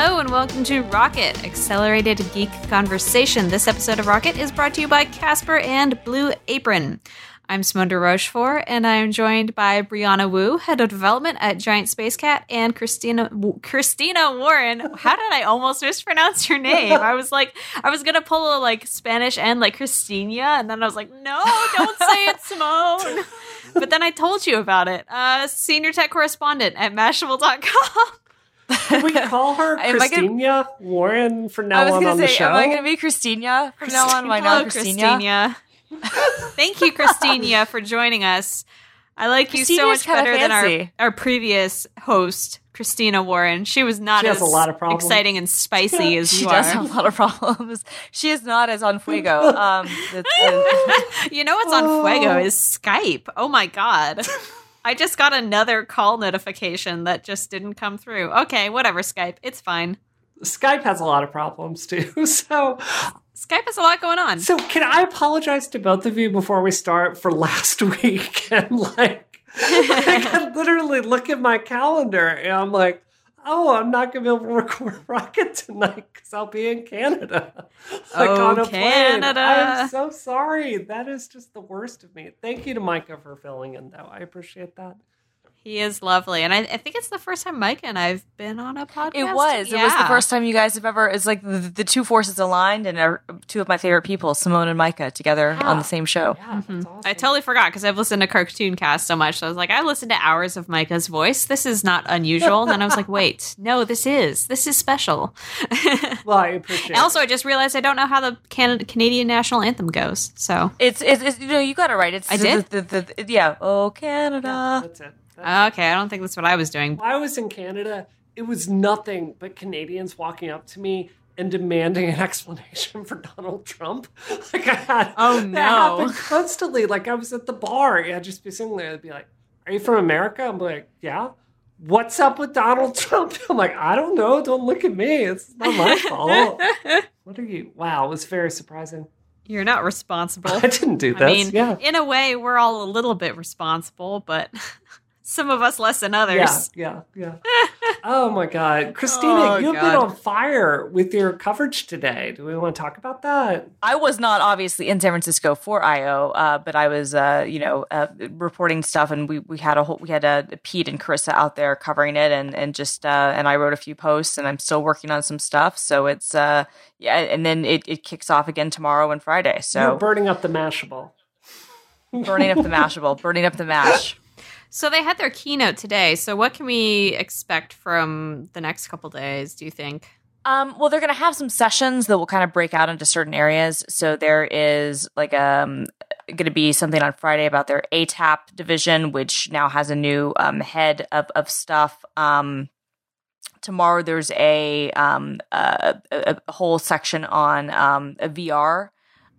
Hello and welcome to Rocket, Accelerated Geek Conversation. This episode of Rocket is brought to you by Casper and Blue Apron. I'm Simone de Rochefort, and I am joined by Brianna Wu, Head of Development at Giant Space Cat, and Christina Christina Warren. How did I almost mispronounce your name? I was like, I was gonna pull a like Spanish and like Christina, and then I was like, no, don't say it, Simone. But then I told you about it. Uh, senior tech correspondent at Mashable.com. Can we call her Am gonna- Christina Warren from now was on gonna on the show? am I gonna be Christina from now on? Am I not Christina? Christina. Thank you, Christina, for joining us. I like you so much better than our, our previous host, Christina Warren. She was not She as a lot of problems. exciting and spicy as She you does are. have a lot of problems. She is not as on fuego. Um, that's- uh, you know what's on Fuego Oh. is Skype. Oh my god. I just got another call notification that just didn't come through. Okay, whatever, Skype. It's fine. Skype has a lot of problems too. So, Skype has a lot going on. so can I apologize to both of you before we start for last week? And like, I can literally look at my calendar and I'm like, oh, I'm not gonna be able to record Rocket tonight because I'll be in Canada. Like Oh, on a plane. Canada. I'm so sorry. That is just the worst of me. Thank you to Micah for filling in, though. I appreciate that. He is lovely. And I, I think it's the first time Mike and I've been on a podcast. it was. It was the first time you guys have ever. It's like the, the two forces aligned, and are two of my favorite people, Simone and Micah, together on the same show. Yeah, that's mm-hmm. awesome. I totally forgot because I've listened to Cartoon Cast so much. So I was like, I listened to hours of Micah's voice. This is not unusual. And then I was like, wait, no, this is. This is special. well, I appreciate And also, I just realized I don't know how the Can- Canadian national anthem goes. So, It's, it's, it's you know you got it right. It's I did? The, the, the, yeah. Oh Canada. Yeah, that's it. That's okay, I don't think that's what I was doing. I was in Canada, it was nothing but Canadians walking up to me and demanding an explanation for Donald Trump. Like I had, Oh, no, that happened constantly. Like I was at the bar, I'd just be sitting there. They'd be like, "Are you from America?" I'm like, "Yeah." What's up with Donald Trump? I'm like, I don't know. Don't look at me. It's not my fault. what are you? Wow, it was very surprising. You're not responsible. I didn't do this. I mean, yeah. in a way, we're all a little bit responsible, but some of us less than others. Yeah, yeah, yeah. oh my God. Christina, Oh, you've God. been on fire with your coverage today. Do we want to talk about that? I was not obviously in San Francisco for IO, uh, but I was, uh, you know, uh, reporting stuff, and we, we had a whole we had uh, Pete and Carissa out there covering it, and and just uh, and I wrote a few posts, and I'm still working on some stuff. So it's uh, yeah, and then it, it kicks off again tomorrow and Friday. You're So burning up the Mashable. burning up the Mashable, burning up the mash. So they had their keynote today. So what can we expect from the next couple days, do you think? Um, well, they're going to have some sessions that will kind of break out into certain areas. So there is like um going to be something on Friday about their ATAP division, which now has a new um, head of of stuff. Um, tomorrow there's a um a, a, a whole section on um a VR.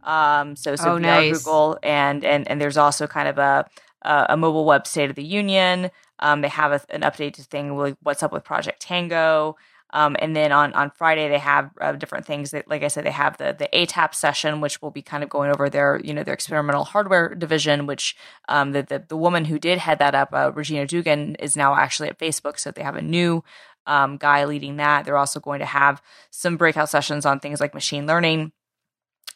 Um, so so Oh, VR nice. Google and and and there's also kind of a a, a mobile web state of the union. Um, they have a, an updated thing with what's up with Project Tango. Um, and then on, on Friday they have uh, different things that, like I said, they have the the ATAP session, which will be kind of going over their you know their experimental hardware division, which um, the, the the woman who did head that up, uh, Regina Dugan, is now actually at Facebook, so they have a new um, guy leading that. They're also going to have some breakout sessions on things like machine learning.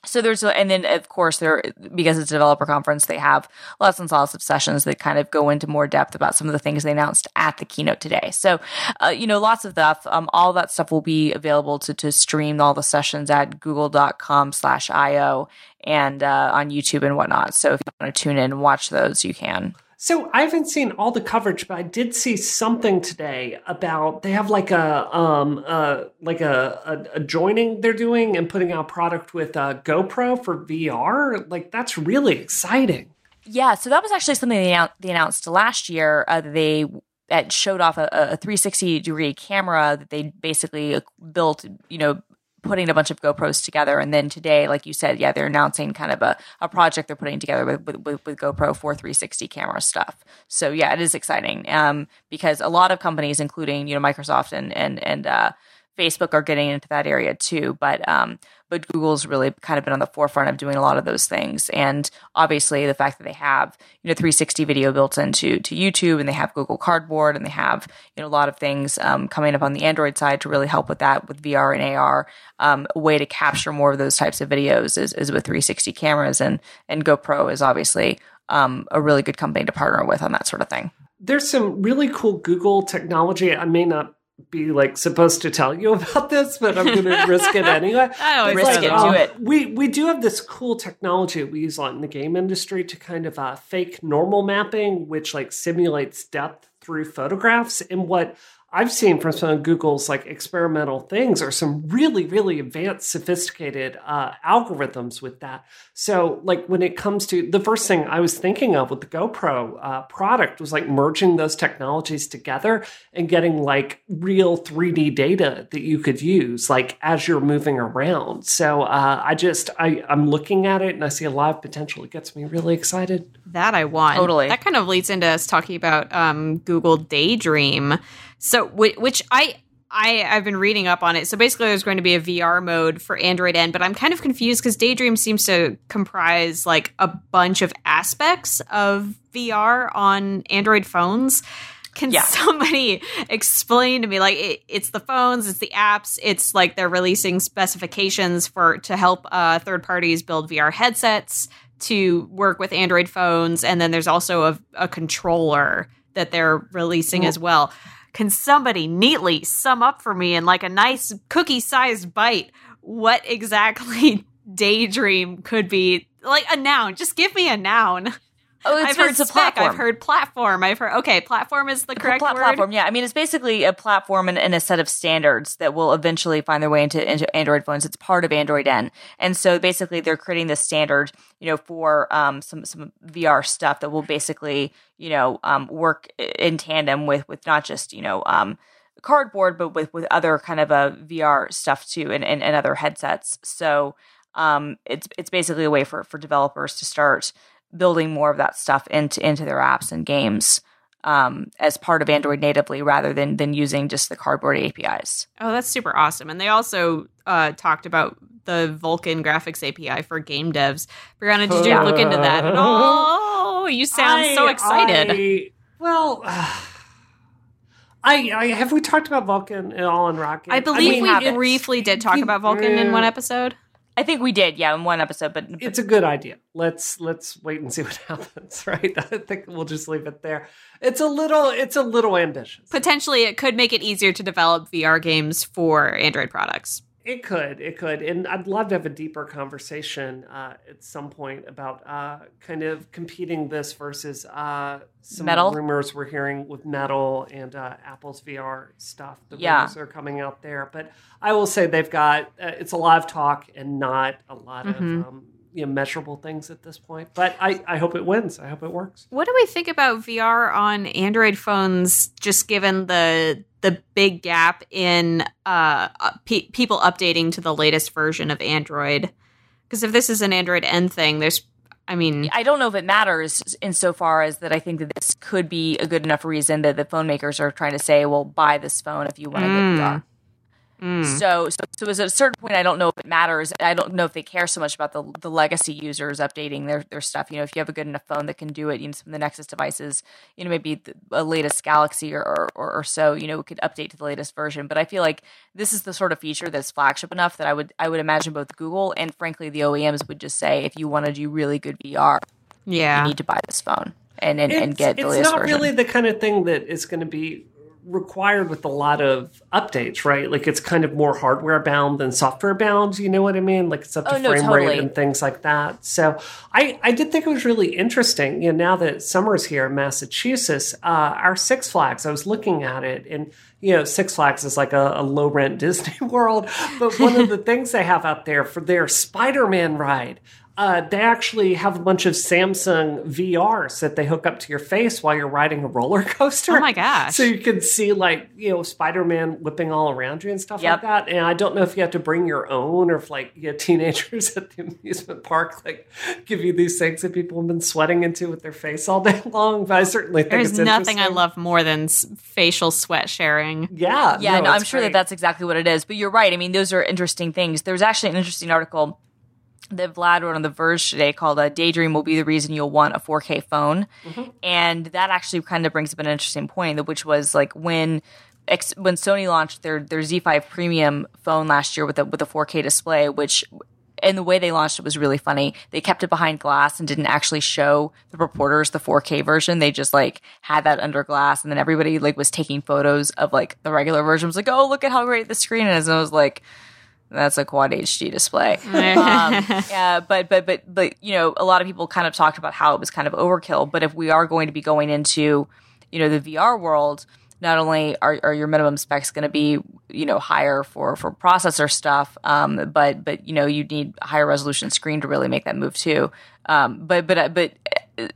So there's, and then of course there, because it's a developer conference, they have lots and lots of sessions that kind of go into more depth about some of the things they announced at the keynote today. So, uh, you know, lots of stuff. Um, all that stuff will be available to, to stream all the sessions at google.com slash IO and, uh, on YouTube and whatnot. So if you want to tune in and watch those, you can. So I haven't seen all the coverage, but I did see something today about they have like a um uh like a, a, a joining they're doing and putting out product with uh, GoPro for VR. Like that's really exciting. Yeah, so that was actually something they, annou- they announced last year. Uh, they that showed off a, a 360 degree camera that they basically built, you know, putting a bunch of GoPros together. And then today, like you said, yeah, they're announcing kind of a, a project they're putting together with, with, with, GoPro for 360 camera stuff. So yeah, it is exciting um, because a lot of companies, including, you know, Microsoft and, and, and, uh, Facebook are getting into that area too. But um, but Google's really kind of been on the forefront of doing a lot of those things. And obviously, the fact that they have you know 360 video built into to YouTube, and they have Google Cardboard, and they have you know a lot of things um, coming up on the Android side to really help with that with VR and AR. Um, a way to capture more of those types of videos is, is with 360 cameras, and and GoPro is obviously um, a really good company to partner with on that sort of thing. There's some really cool Google technology. I may not be like supposed to tell you about this, but I'm going to risk it anyway. I always Risk like, it, um, do it. We we do have this cool technology we use a lot in the game industry to kind of uh, fake normal mapping, which like simulates depth through photographs. And what I've seen from some of Google's like experimental things are some really, really advanced, sophisticated uh, algorithms with that. So, like when it comes to the first thing I was thinking of with the GoPro uh, product was like merging those technologies together and getting like real 3D data that you could use like as you're moving around. So, uh, I just I I'm looking at it and I see a lot of potential. It gets me really excited. That I want. Totally. That kind of leads into us talking about um, Google Daydream. So, which I. I, I've been reading up on it. So basically, there's going to be a VR mode for Android N, but I'm kind of confused because Daydream seems to comprise like a bunch of aspects of VR on Android phones. Can Yeah. somebody explain to me like it, it's the phones, it's the apps, it's like they're releasing specifications for to help uh, third parties build VR headsets to work with Android phones, and then there's also a, a controller that they're releasing as well. Can somebody neatly sum up for me in like a nice cookie-sized bite what exactly Daydream could be? Like a noun. Just give me a noun. Oh, it's, I've heard a spec. platform. I've heard platform. I've heard okay. Platform is the correct Pla- word. platform. Yeah, I mean, it's basically a platform and, and a set of standards that will eventually find their way into, into Android phones. It's part of Android N, and so basically they're creating this standard, you know, for um, some some VR stuff that will basically, you know, um, work in tandem with with not just you know. Um, cardboard but with with other kind of a VR stuff too and, and, and other headsets so um it's it's basically a way for for developers to start building more of that stuff into into their apps and games um, as part of Android natively rather than than using just the cardboard APIs. Oh, that's super awesome. And they also uh, talked about the Vulkan graphics API for game devs. Brianna, did you Yeah. look into that at all? You sound so excited. I- well, I, I have we talked about Vulkan at all in Rocket? I believe mean, we habits. briefly did talk you- about Vulkan in one episode. I think we did, yeah, in one episode, but, but it's a good idea. Let's let's wait and see what happens. Right? I think we'll just leave it there. It's a little it's a little ambitious. Potentially, it could make it easier to develop VR games for Android products. It could, it could, and I'd love to have a deeper conversation uh, at some point about uh, kind of competing this versus uh, some Metal? rumors we're hearing with Metal and uh, Apple's VR stuff. The Yeah. rumors are coming out there, but I will say they've got uh, it's a lot of talk and not a lot Mhm. of um, you know, measurable things at this point. But I, I hope it wins. I hope it works. What do we think about VR on Android phones? Just given the the big gap in uh, uh, pe- people updating to the latest version of Android. Because if this is an Android N thing, there's, I mean, I don't know if it matters insofar as that I think that this could be a good enough reason that the phone makers are trying to say, well, buy this phone if you want to Mm. get VR. Mm. So, so, so at a certain point, I don't know if it matters. I don't know if they care so much about the the legacy users updating their their stuff. You know, if you have a good enough phone that can do it, you know, some of the Nexus devices, you know, maybe the, a latest Galaxy or, or or so, you know, could update to the latest version. But I feel like this is the sort of feature that's flagship enough that I would I would imagine both Google and frankly the OEMs would just say, if you want to do really good VR, yeah. you need to buy this phone and and, and get the latest. it's not version. really the kind of thing that is going to be required with a lot of updates, right? Like it's kind of more hardware bound than software bound. You know what I mean? Like it's up to Oh, no, frame totally. rate and things like that. So I, I did think it was really interesting. You know, now that summer's here in Massachusetts, uh, our Six Flags, I was looking at it and you know, Six Flags is like a, a low rent Disney World, but one of the things they have out there for their Spider Man ride, uh, they actually have a bunch of Samsung VRs that they hook up to your face while you're riding a roller coaster. Oh my gosh. So you can see like, you know, Spider-Man whipping all around you and stuff Yep. like that. And I don't know if you have to bring your own or if like you know, teenagers at the amusement park like give you these things that people have been sweating into with their face all day long. But I certainly think There's it's nothing I love more than facial sweat sharing. Yeah. Yeah, no, no, I'm it's sure that that's exactly what it is. But you're right. I mean, those are interesting things. There's actually an interesting article that Vlad wrote on The Verge today called uh, Daydream Will Be the Reason You'll Want a 4K Phone. And that actually kind of brings up an interesting point, which was like when. Ex- when Sony launched their their Z5 Premium phone last year with a with a 4K display, which and the way they launched it was really funny. They kept it behind glass and didn't actually show the reporters the 4K version. They just like had that under glass, and then everybody like was taking photos of like the regular version. It was like, oh, look at how great the screen is, and I was like, that's a quad HD display. um, yeah, but but but but you know, a lot of people kind of talked about how it was kind of overkill. But if we are going to be going into you know the VR world, not only are, are your minimum specs going to be you know higher for for processor stuff, um, but but you know you need a higher resolution screen to really make that move too. Um, but but but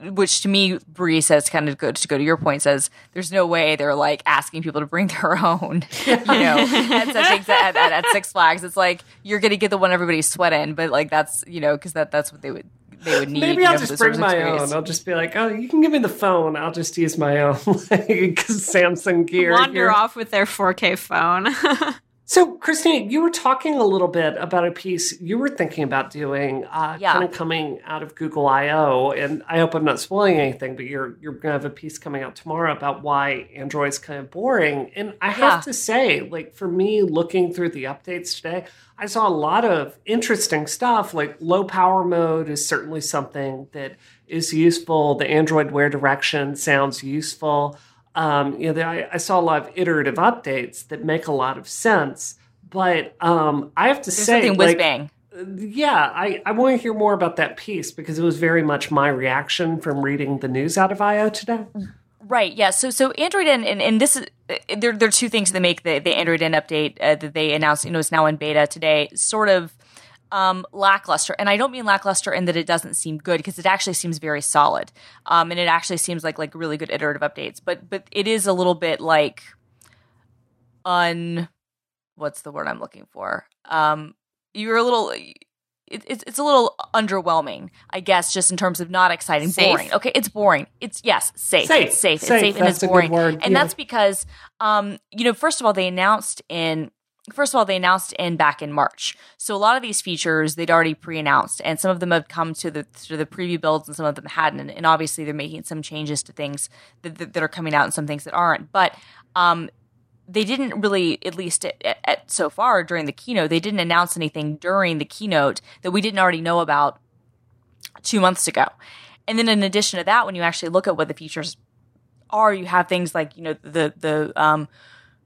which to me, Bree says kind of good to go to your point. Says there's no way they're like asking people to bring their own, you know, headsets at, at, at Six Flags. It's like you're going to get the one everybody's sweating, but like that's you know because that that's what they would they would need. Maybe I'll know, just bring my experience. own. I'll just be like, oh, you can give me the phone. I'll just use my own because Samsung gear. Wander here. off with their 4K phone. So, Christine, you were talking a little bit about a piece you were thinking about doing, uh, Yeah. kind of coming out of Google I/O, and I hope I'm not spoiling anything, but you're you're going to have a piece coming out tomorrow about why Android's kind of boring. And I have Yeah. to say, like for me, looking through the updates today, I saw a lot of interesting stuff. Like low power mode is certainly something that is useful. The Android Wear direction sounds useful um, you know, I, I saw a lot of iterative updates that make a lot of sense. But um, I have to There's say, something whiz like, bang. yeah, I, I want to hear more about that piece because it was very much my reaction from reading the news out of IO today. Right. Yeah. So so Android N and, and this is there there are two things that make the the Android N update uh, that they announced. You know, it's now in beta today. Sort of um, lackluster, and I don't mean lackluster in that it doesn't seem good because it actually seems very solid, um, and it actually seems like like really good iterative updates. But but it is a little bit like un what's the word I'm looking for? Um, you're a little. It, it's it's a little underwhelming, I guess, just in terms of not exciting, Safe? boring. Okay, it's boring. It's yes, safe. Safe. It's safe. Safe. It's safe and That's it's a good boring. word. And Yeah. that's because, um, you know, first of all, they announced in first of all they announced N back in March. So a lot of these features they'd already pre-announced, and some of them have come to the to the preview builds, and some of them hadn't. And, and obviously, they're making some changes to things that, that, that are coming out, and some things that aren't. But um, they didn't really, at least at, at, at so far during the keynote, they didn't announce anything during the keynote that we didn't already know about two months ago. And then in addition to that, when you actually look at what the features are, you have things like you know the the um,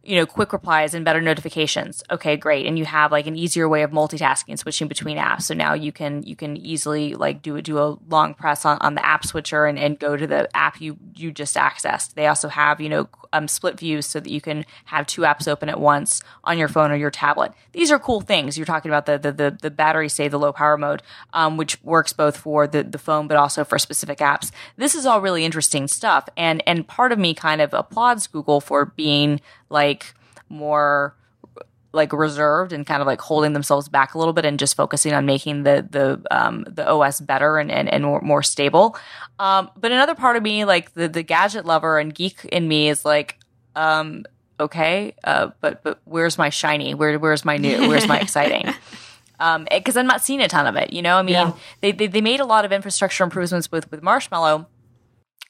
you know quick replies and better notifications. Okay, great. And you have like an easier way of multitasking, and switching between apps. So now you can you can easily like do a do a long press on, on the app switcher and, and go to the app you you just accessed. They also have you know um, split views so that you can have two apps open at once on your phone or your tablet. These are cool things. You're talking about the the the, the battery save, the low power mode, um, which works both for the the phone but also for specific apps. This is all really interesting stuff, and and part of me kind of applauds Google for being like more like reserved and kind of like holding themselves back a little bit and just focusing on making the the um, the OS better and and, and more, more stable. Um, but another part of me, like the the gadget lover and geek in me, is like, um, okay, uh, but but where's my shiny? Where where's my new? Where's my exciting? Um, because I'm not seeing a ton of it. You know, I mean, Yeah. they, they they made a lot of infrastructure improvements with with Marshmallow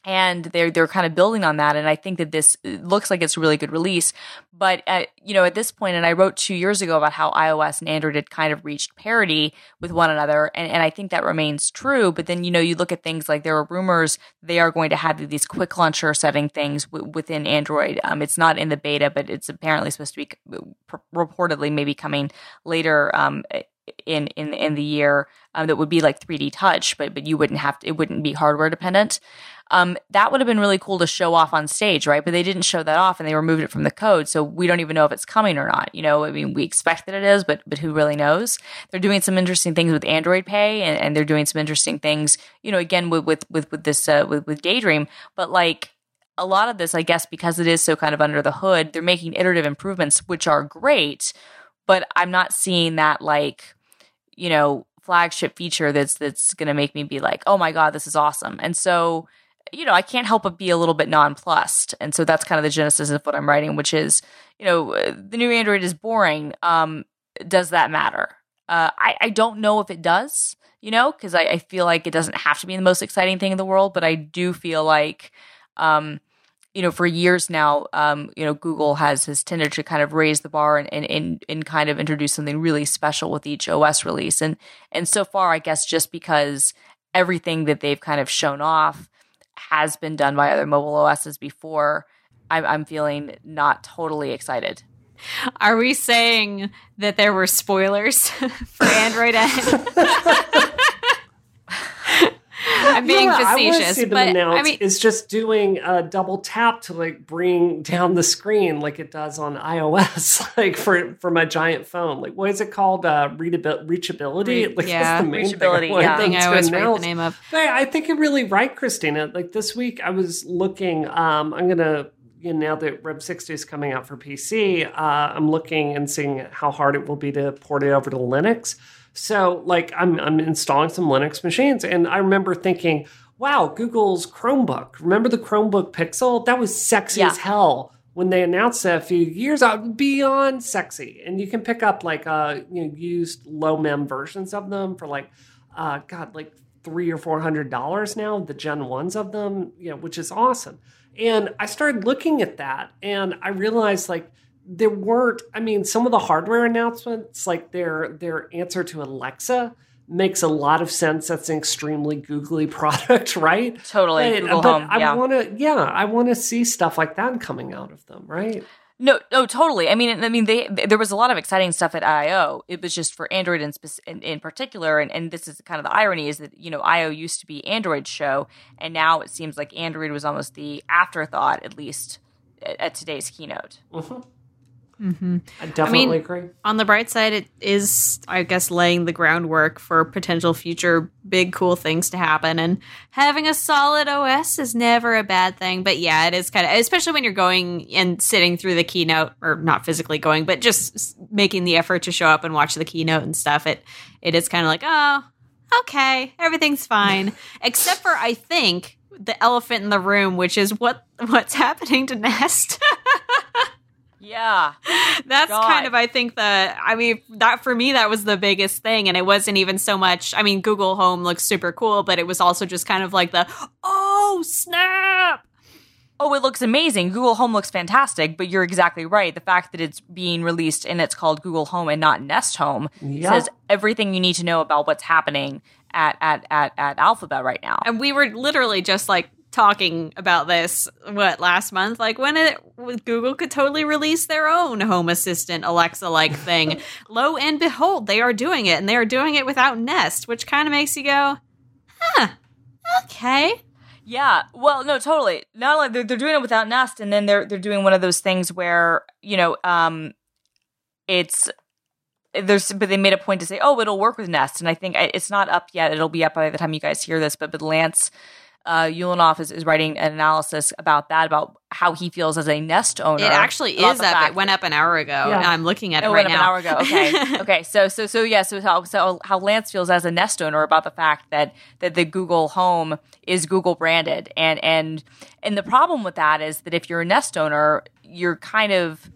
and they're they're kind of building on that. And i think that this looks like it's a really good release. But at, you know at this point and i wrote two years ago about how ios and android had kind of reached parity with one another and, and i think that remains true. But then you know you look at things like there are rumors they are going to have these quick launcher setting things w- within android. Um, it's not in the beta but it's apparently supposed to be uh, reportedly maybe coming later um, in in in the year um, that would be like 3D touch, but but you wouldn't have to, it wouldn't be hardware dependent. Um, that would have been really cool to show off on stage, right? But they didn't show that off, and they removed it from the code, so we don't even know if it's coming or not. You know, I mean, we expect that it is, but but who really knows? They're doing some interesting things with Android Pay, and, and they're doing some interesting things, you know, again with with with, with this uh, with with Daydream, but like a lot of this, I guess, because it is so kind of under the hood, they're making iterative improvements, which are great, but I'm not seeing that like, you know, flagship feature that's that's going to make me be like, oh my god, this is awesome. And so, you know, I can't help but be a little bit nonplussed. And so that's kind of the genesis of what I'm writing, which is, you know, the new Android is boring. Um, does that matter? Uh, I, I don't know if it does, you know, because I, I feel like it doesn't have to be the most exciting thing in the world, but I do feel like, um, you know, for years now, um, you know, Google has has tended to kind of raise the bar and, and and and kind of introduce something really special with each OS release. And and so far, I guess just because everything that they've kind of shown off has been done by other mobile OSs before, I'm, I'm feeling not totally excited. Are we saying that there were spoilers for Android N? I'm being yeah, facetious, I see them but announce I mean, is just doing a double tap to like bring down the screen like it does on iOS, like for for my giant phone. Like what is it called? Uh, readabil- reachability. Re- like, yeah, that's the main reachability, Thing I, yeah. thing I to always forget the name of. But I think you're really right, Christina. Like this week, I was looking. Um, I'm gonna. You know, now that Rev 60 is coming out for PC, uh, I'm looking and seeing how hard it will be to port it over to Linux. So, like, I'm, I'm installing some Linux machines, and I remember thinking, wow, Google's Chromebook. Remember the Chromebook Pixel? That was sexy Yeah. as hell when they announced that a few years out. Beyond sexy, and you can pick up like uh, you know used low mem versions of them for like, uh, God, like three or four hundred dollars now. The Gen ones of them, you know, which is awesome. And I started looking at that, and I realized like there weren't i mean some of the hardware announcements like their their answer to alexa makes a lot of sense that's an extremely googly product right Totally, but, Google but Home, i yeah. want to yeah i want to see stuff like that coming out of them right No, no, totally. I mean, I mean, they, there was a lot of exciting stuff at I/O. It was just for Android N, spec- in, in particular, and, and this is kind of the irony is that you know I/O used to be Android show, and now it seems like Android was almost the afterthought, at least at, at today's keynote. Mm-hmm. Mm-hmm. i definitely mean- agree on the bright side, it is, I guess, laying the groundwork for potential future big, cool things to happen. And having a solid OS is never a bad thing. But yeah, it is kind of, especially when you're going and sitting through the keynote, or not physically going, but just making the effort to show up and watch the keynote and stuff. It it is kind of like, oh, okay, everything's fine, except for I think the elephant in the room, which is what what's happening to Nest. Yeah, That's God. kind of, I think, the. I mean, that for me, that was the biggest thing, and it wasn't even so much. I mean, Google Home looks super cool, but it was also just kind of like the, oh snap! Oh, it looks amazing. Google Home looks fantastic, but you're exactly right. The fact that it's being released and it's called Google Home and not Nest Home Yeah. says everything you need to know about what's happening at at at, at Alphabet right now. And we were literally just like talking about this what last month like when it google could totally release their own home assistant alexa like thing lo and behold they are doing it and they are doing it without nest which kind of makes you go huh okay Yeah, well, no, totally. Not only they're, they're doing it without Nest, and then they're they're doing one of those things where you know, um, it's there's but they made a point to say, oh, it'll work with Nest, and I think it's not up yet. It'll be up by the time you guys hear this, but but Lance. Uh, Ulanoff is, is writing an analysis about that, about how he feels as a Nest owner. it actually is up fact it went up an hour ago Yeah. and i'm looking at it it right now an hour ago. Okay, okay. So, so, so, yeah. So, how, so how Lance feels as a Nest owner about the fact that that the Google Home is Google branded, and and and the problem with that is that if you're a Nest owner, you're kind of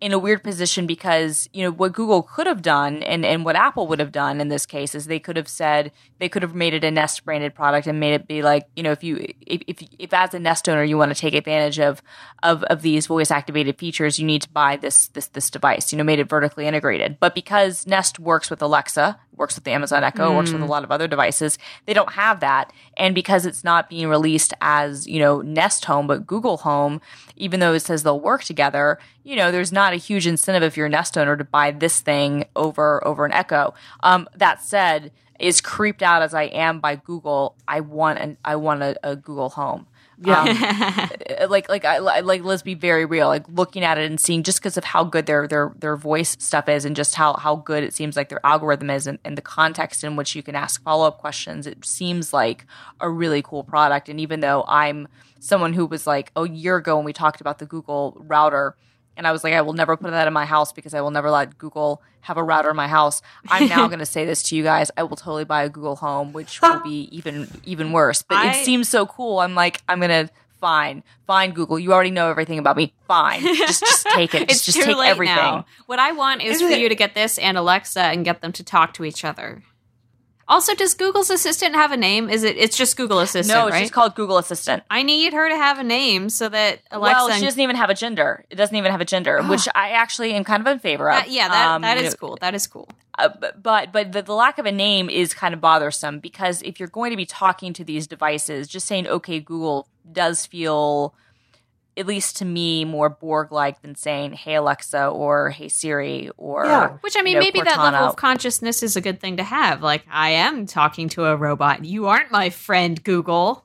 in a weird position because you know what Google could have done and and what Apple would have done in this case is they could have said they could have made it a Nest branded product and made it be like you know if you if if, if as a Nest owner you want to take advantage of of of these voice activated features you need to buy this this this device you know made it vertically integrated but because Nest works with Alexa works with the Amazon Echo, works with a lot of other devices. They don't have that. And because it's not being released as, you know, Nest Home, but Google Home, even though it says they'll work together, you know, there's not a huge incentive if you're a Nest owner to buy this thing over over an Echo. Um, that said, as creeped out as I am by Google, I want an I want a, a Google Home. Yeah. Um, like like I like let's be very real. Like looking at it and seeing just because of how good their their their voice stuff is, and just how how good it seems like their algorithm is, and, and the context in which you can ask follow up questions, it seems like a really cool product. And even though I'm someone who was like a year ago when we talked about the Google router and I was like, I will never put that in my house because I will never let Google have a router in my house. I'm now going to say this to you guys. I will totally buy a Google Home, which will be even even worse. But I- it seems so cool. I'm like, I'm going to fine, fine, Google. You already know everything about me. Fine, just just take it. it's Just, just take late everything. now. What I want is Isn't for it- you to get this and Alexa and get them to talk to each other. Also, does Google's Assistant have a name? Is it? It's just Google Assistant, No, it's right? just called Google Assistant. I need her to have a name so that Alexa. well, she doesn't even have a gender. It doesn't even have a gender, which I actually am kind of in favor of. that- yeah, that, Um, that is know, cool. That is cool. Uh, but but, but the, the lack of a name is kind of bothersome because if you're going to be talking to these devices, just saying "Okay, Google" does feel, at least to me, more Borg-like than saying "Hey Alexa" or "Hey Siri" or Yeah. Which I mean, you know, maybe that level of consciousness is a good thing to have. Like, I am talking to a robot. You aren't my friend, Google.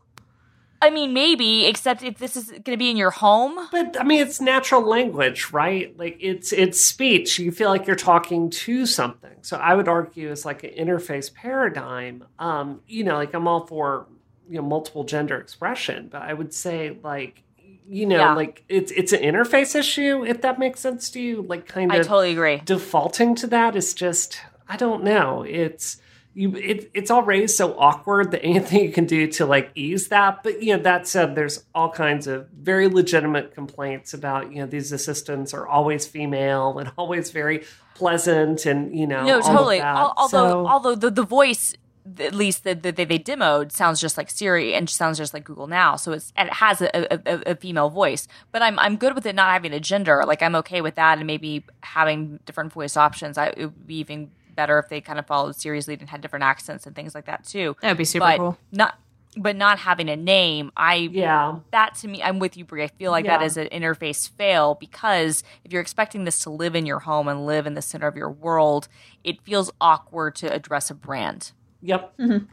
I mean, maybe, except if this is going to be in your home. But I mean, it's natural language, right? Like it's it's speech. You feel like you're talking to something. So I would argue it's like an interface paradigm. Um, you know, like I'm all for you know multiple gender expression, but I would say like you know Yeah. like it's it's an interface issue if that makes sense to you. Like kind of I totally agree. defaulting to that is just I don't know. It's you it, it's already so awkward that anything you can do to like ease that. But you know, that said, there's all kinds of very legitimate complaints about, you know, these assistants are always female and always very pleasant and you know No, totally. Although, So- although the, the voice, at least that the, they, they demoed, sounds just like Siri and sounds just like Google Now. So it's it has a, a, a- a female voice. But I'm I'm good with it not having a gender. Like I'm okay with that, and maybe having different voice options. I it would be even better if they kind of followed Siri's lead and had different accents and things like that too. That would be super but cool. not. But not having a name, I yeah. that to me, I'm with you, Brie. I feel like Yeah. that is an interface fail because if you're expecting this to live in your home and live in the center of your world, it feels awkward to address a brand. Yep. Mm-hmm.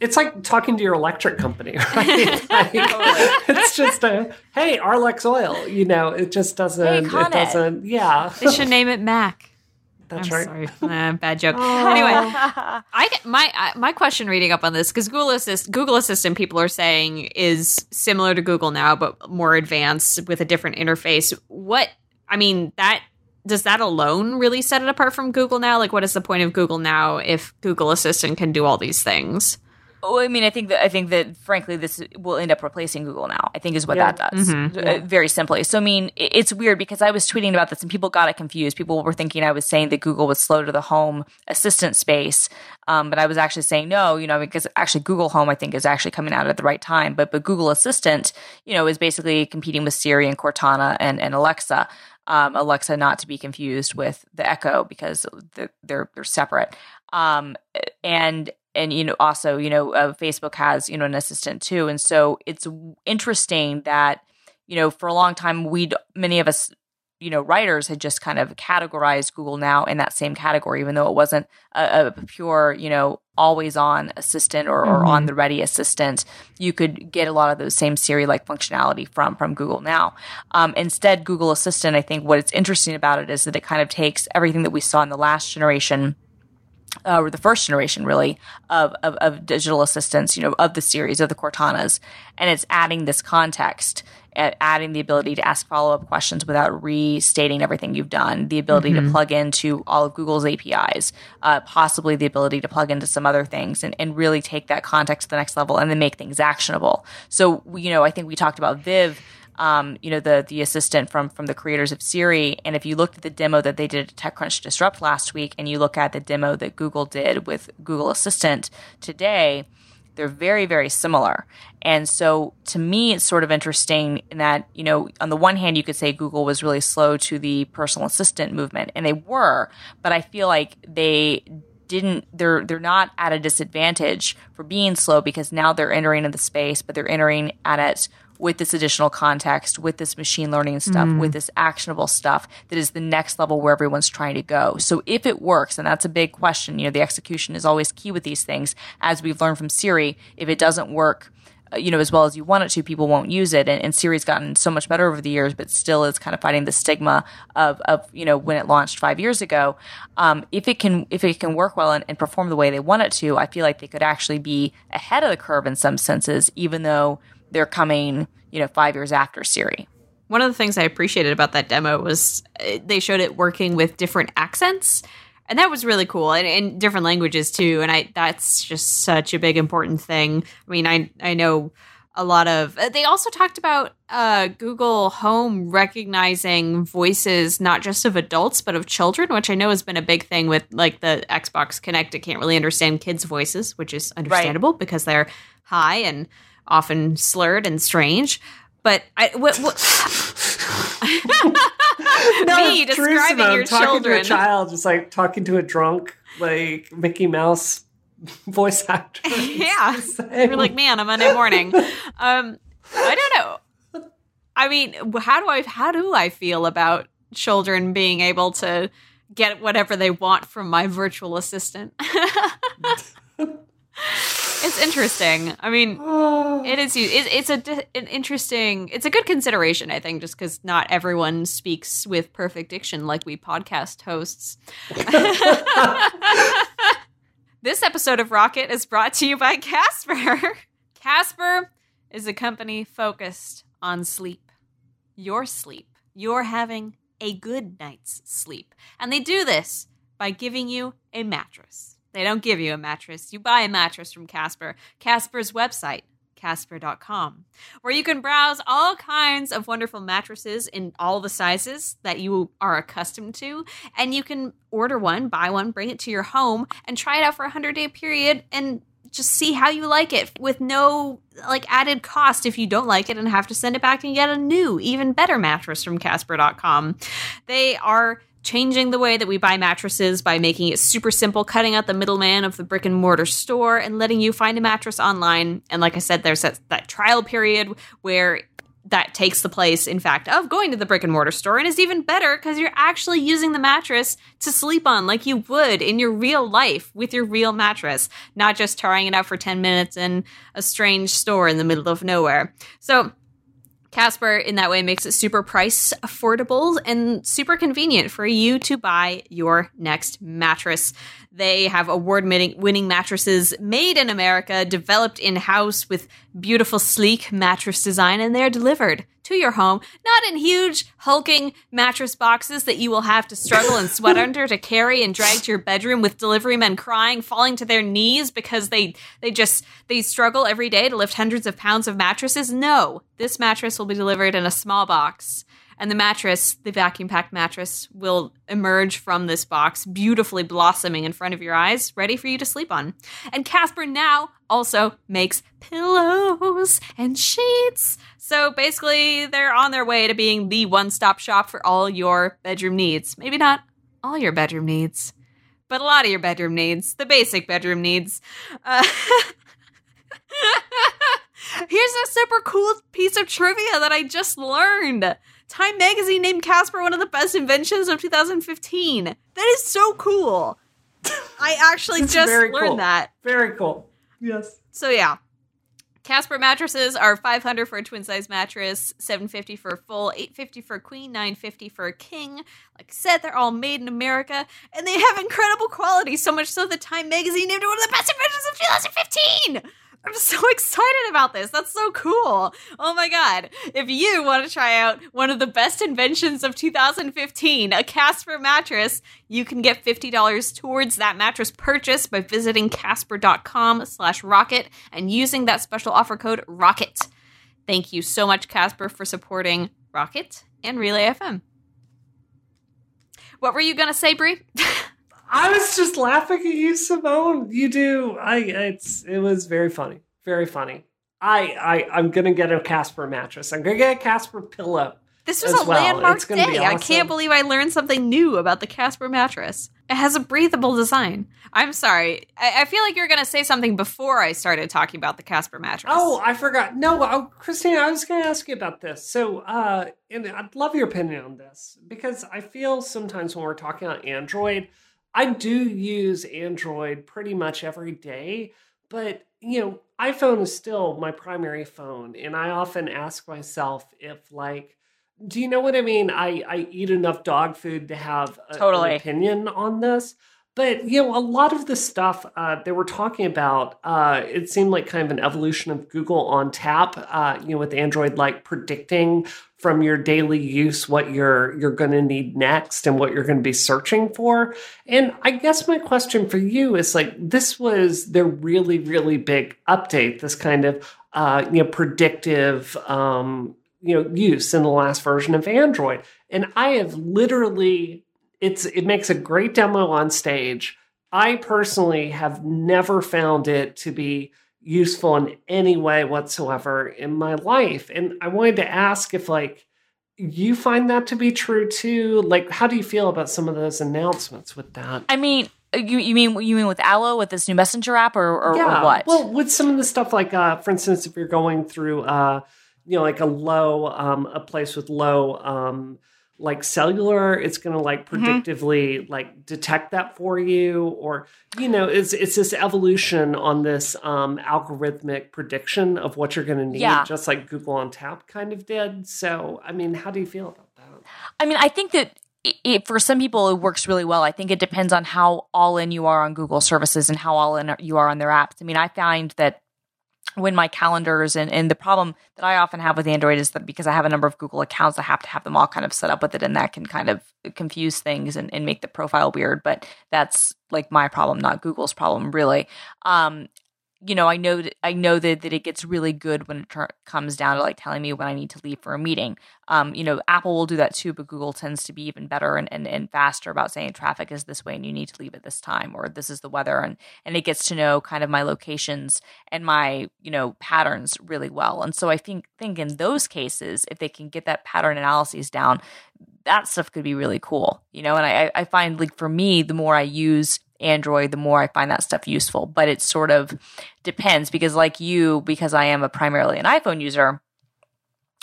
It's like talking to your electric company, right? Like, it's just a hey, Arlex Oil. You know, it just doesn't. Hey, it doesn't. Yeah, They should name it Mac. that's I'm right. sorry, Uh, bad joke. Oh. Anyway, I my my question reading up on this because Google Assist Google Assistant people are saying is similar to Google now but more advanced with a different interface. What I mean that does that alone really set it apart from Google now? Like, what is the point of Google now if Google Assistant can do all these things? Oh, I mean, I think that I think that frankly, this will end up replacing Google now. I think is what Yeah. that does. Mhm. Uh, very simply. So, I mean, it's weird because I was tweeting about this and people got it confused. People were thinking I was saying that Google was slow to the home assistant space, um, but I was actually saying no. You know, because actually Google Home I think is actually coming out at the right time, but but Google Assistant, you know, is basically competing with Siri and Cortana and and Alexa. Um, Alexa not to be confused with the Echo because they're they're, separate. Um, and and you know also you know uh, facebook has you know an assistant too and so it's interesting that you know for a long time we many of us you know writers had just kind of categorized google now in that same category even though it wasn't a, a pure you know always on assistant or, or on the ready assistant. You could get a lot of those same siri like functionality from from google now. Um, instead google assistant i think what's interesting about it is that it kind of takes everything that we saw in the last generation uh, or the first generation really of, of, of digital assistants, you know, of the Siris of the Cortanas, and it's adding this context, adding the ability to ask follow up questions without restating everything you've done, the ability to plug into all of Google's APIs, uh, possibly the ability to plug into some other things, and, and really take that context to the next level, and then make things actionable. So, you know, I think we talked about Viv um, you know, the the assistant from from the creators of Siri. And if you looked at the demo that they did at TechCrunch Disrupt last week, and you look at the demo that Google did with Google Assistant today, they're very very similar. And so to me, it's sort of interesting in that you know, on the one hand, you could say Google was really slow to the personal assistant movement, and they were, but I feel like they didn't they're they're not at a disadvantage for being slow because now they're entering in the space, but they're entering at it with this additional context, with this machine learning stuff, Mm. with this actionable stuff that is the next level where everyone's trying to go. So if it works, and that's a big question, you know, the execution is always key with these things. As we've learned from Siri, if it doesn't work, uh, you know, as well as you want it to, people won't use it. And, and Siri's gotten so much better over the years, but still is kind of fighting the stigma of, of you know, when it launched five years ago. Um, if it can, if it can work well and, and perform the way they want it to, I feel like they could actually be ahead of the curve in some senses, even though they're coming, you know, five years after Siri. One of the things I appreciated about that demo was uh, they showed it working with different accents. And that was really cool, and in different languages too. And I that's just such a big important thing. I mean, I I know a lot of. uh, They also talked about uh, Google Home recognizing voices not just of adults but of children, which I know has been a big thing with like the Xbox Kinect. It can't really understand kids' voices, which is understandable because they're high and often slurred and strange. But I what, what No, me describing your talking children. to a child, just like talking to a drunk, like Mickey Mouse voice actor. yeah. It's the same. You're like, man, on Monday morning. Um, I don't know. I mean, how do I how do I feel about children being able to get whatever they want from my virtual assistant? it's interesting. I mean, it is. It, it's a an interesting. It's a good consideration, I think, just because not everyone speaks with perfect diction like we podcast hosts. this episode of Rocket is brought to you by Casper. Casper is a company focused on sleep. Your sleep. You're having a good night's sleep, and they do this by giving you a mattress. They don't give you a mattress. You buy a mattress from Casper. Casper's website, casper.com, where you can browse all kinds of wonderful mattresses in all the sizes that you are accustomed to. And you can order one, buy one, bring it to your home, and try it out for a 100 day period and just see how you like it with no like added cost if you don't like it and have to send it back and get a new even better mattress from casper.com they are changing the way that we buy mattresses by making it super simple cutting out the middleman of the brick and mortar store and letting you find a mattress online and like i said there's that, that trial period where that takes the place, in fact, of going to the brick and mortar store and is even better because you're actually using the mattress to sleep on like you would in your real life with your real mattress, not just trying it out for 10 minutes in a strange store in the middle of nowhere. So, Casper, in that way, makes it super price affordable and super convenient for you to buy your next mattress. They have award winning mattresses made in America, developed in house with beautiful, sleek mattress design, and they're delivered to your home, not in huge, hulking mattress boxes that you will have to struggle and sweat under to carry and drag to your bedroom with delivery men crying, falling to their knees because they they just they struggle every day to lift hundreds of pounds of mattresses. No, this mattress will be delivered in a small box. And the mattress, the vacuum packed mattress, will emerge from this box, beautifully blossoming in front of your eyes, ready for you to sleep on. And Casper now also makes pillows and sheets. So basically, they're on their way to being the one stop shop for all your bedroom needs. Maybe not all your bedroom needs, but a lot of your bedroom needs, the basic bedroom needs. Uh, Here's a super cool piece of trivia that I just learned. Time magazine named Casper one of the best inventions of 2015. That is so cool. I actually just learned cool. that. Very cool. Yes. So yeah. Casper mattresses are 500 for a twin size mattress, 750 for a full, 850 for a queen, 950 for a king. Like I said, they're all made in America and they have incredible quality, so much so that Time magazine named it one of the best inventions of 2015. I'm so excited about this. That's so cool. Oh my god. If you want to try out one of the best inventions of 2015, a Casper mattress, you can get $50 towards that mattress purchase by visiting casper.com slash rocket and using that special offer code ROCKET. Thank you so much, Casper, for supporting Rocket and Relay FM. What were you gonna say, Brie? I was just laughing at you, Simone. You do. I. It's. It was very funny. Very funny. I. I. I'm gonna get a Casper mattress. I'm gonna get a Casper pillow. This was a well. landmark day. I can't believe I learned something new about the Casper mattress. It has a breathable design. I'm sorry. I, I feel like you're going to say something before I started talking about the Casper mattress. Oh, I forgot. No, oh, Christine, I was going to ask you about this. So, uh, and I'd love your opinion on this because I feel sometimes when we're talking about Android, I do use Android pretty much every day, but you know, iPhone is still my primary phone, and I often ask myself if like do you know what I mean? I, I eat enough dog food to have a, Totally. an opinion on this. But you know, a lot of the stuff uh, they were talking about, uh, it seemed like kind of an evolution of Google on tap. Uh, you know, with Android like predicting from your daily use what you're you're going to need next and what you're going to be searching for. And I guess my question for you is like, this was their really really big update. This kind of uh, you know predictive um, you know use in the last version of Android. And I have literally it's it makes a great demo on stage. I personally have never found it to be useful in any way whatsoever in my life. And I wanted to ask if like you find that to be true too. Like how do you feel about some of those announcements with that? I mean, you you mean you mean with Allo with this new messenger app or or, or what? Well, with some of the stuff like, uh, for instance, if you're going through, uh, you know, like a low, um, a place with low, um, like cellular, it's going to like Mm-hmm. predictively like detect that for you, or you know, it's it's this evolution on this um, algorithmic prediction of what you're going to need, Yeah. just like Google on Tap kind of did. So, I mean, how do you feel about that? I mean, I think that it, for some people it works really well. I think it depends on how all in you are on Google services and how all in you are on their apps. I mean, I find that when my calendars and, and the problem that I often have with Android is that because I have a number of Google accounts, I have to have them all kind of set up with it, and that can kind of confuse things and, and make the profile weird. But that's like my problem, not Google's problem, really. Um, you know, I know that I know that, that it gets really good when it comes down to like telling me when I need to leave for a meeting. Um, you know, Apple will do that too, but Google tends to be even better and, and, and faster about saying traffic is this way and you need to leave at this time or this is the weather and and it gets to know kind of my locations and my you know patterns really well. And so I think think in those cases, if they can get that pattern analyses down, that stuff could be really cool. You know, and I I find like for me, the more I use Android, the more I find that stuff useful. But it sort of depends because, like you, because I am a primarily an iPhone user,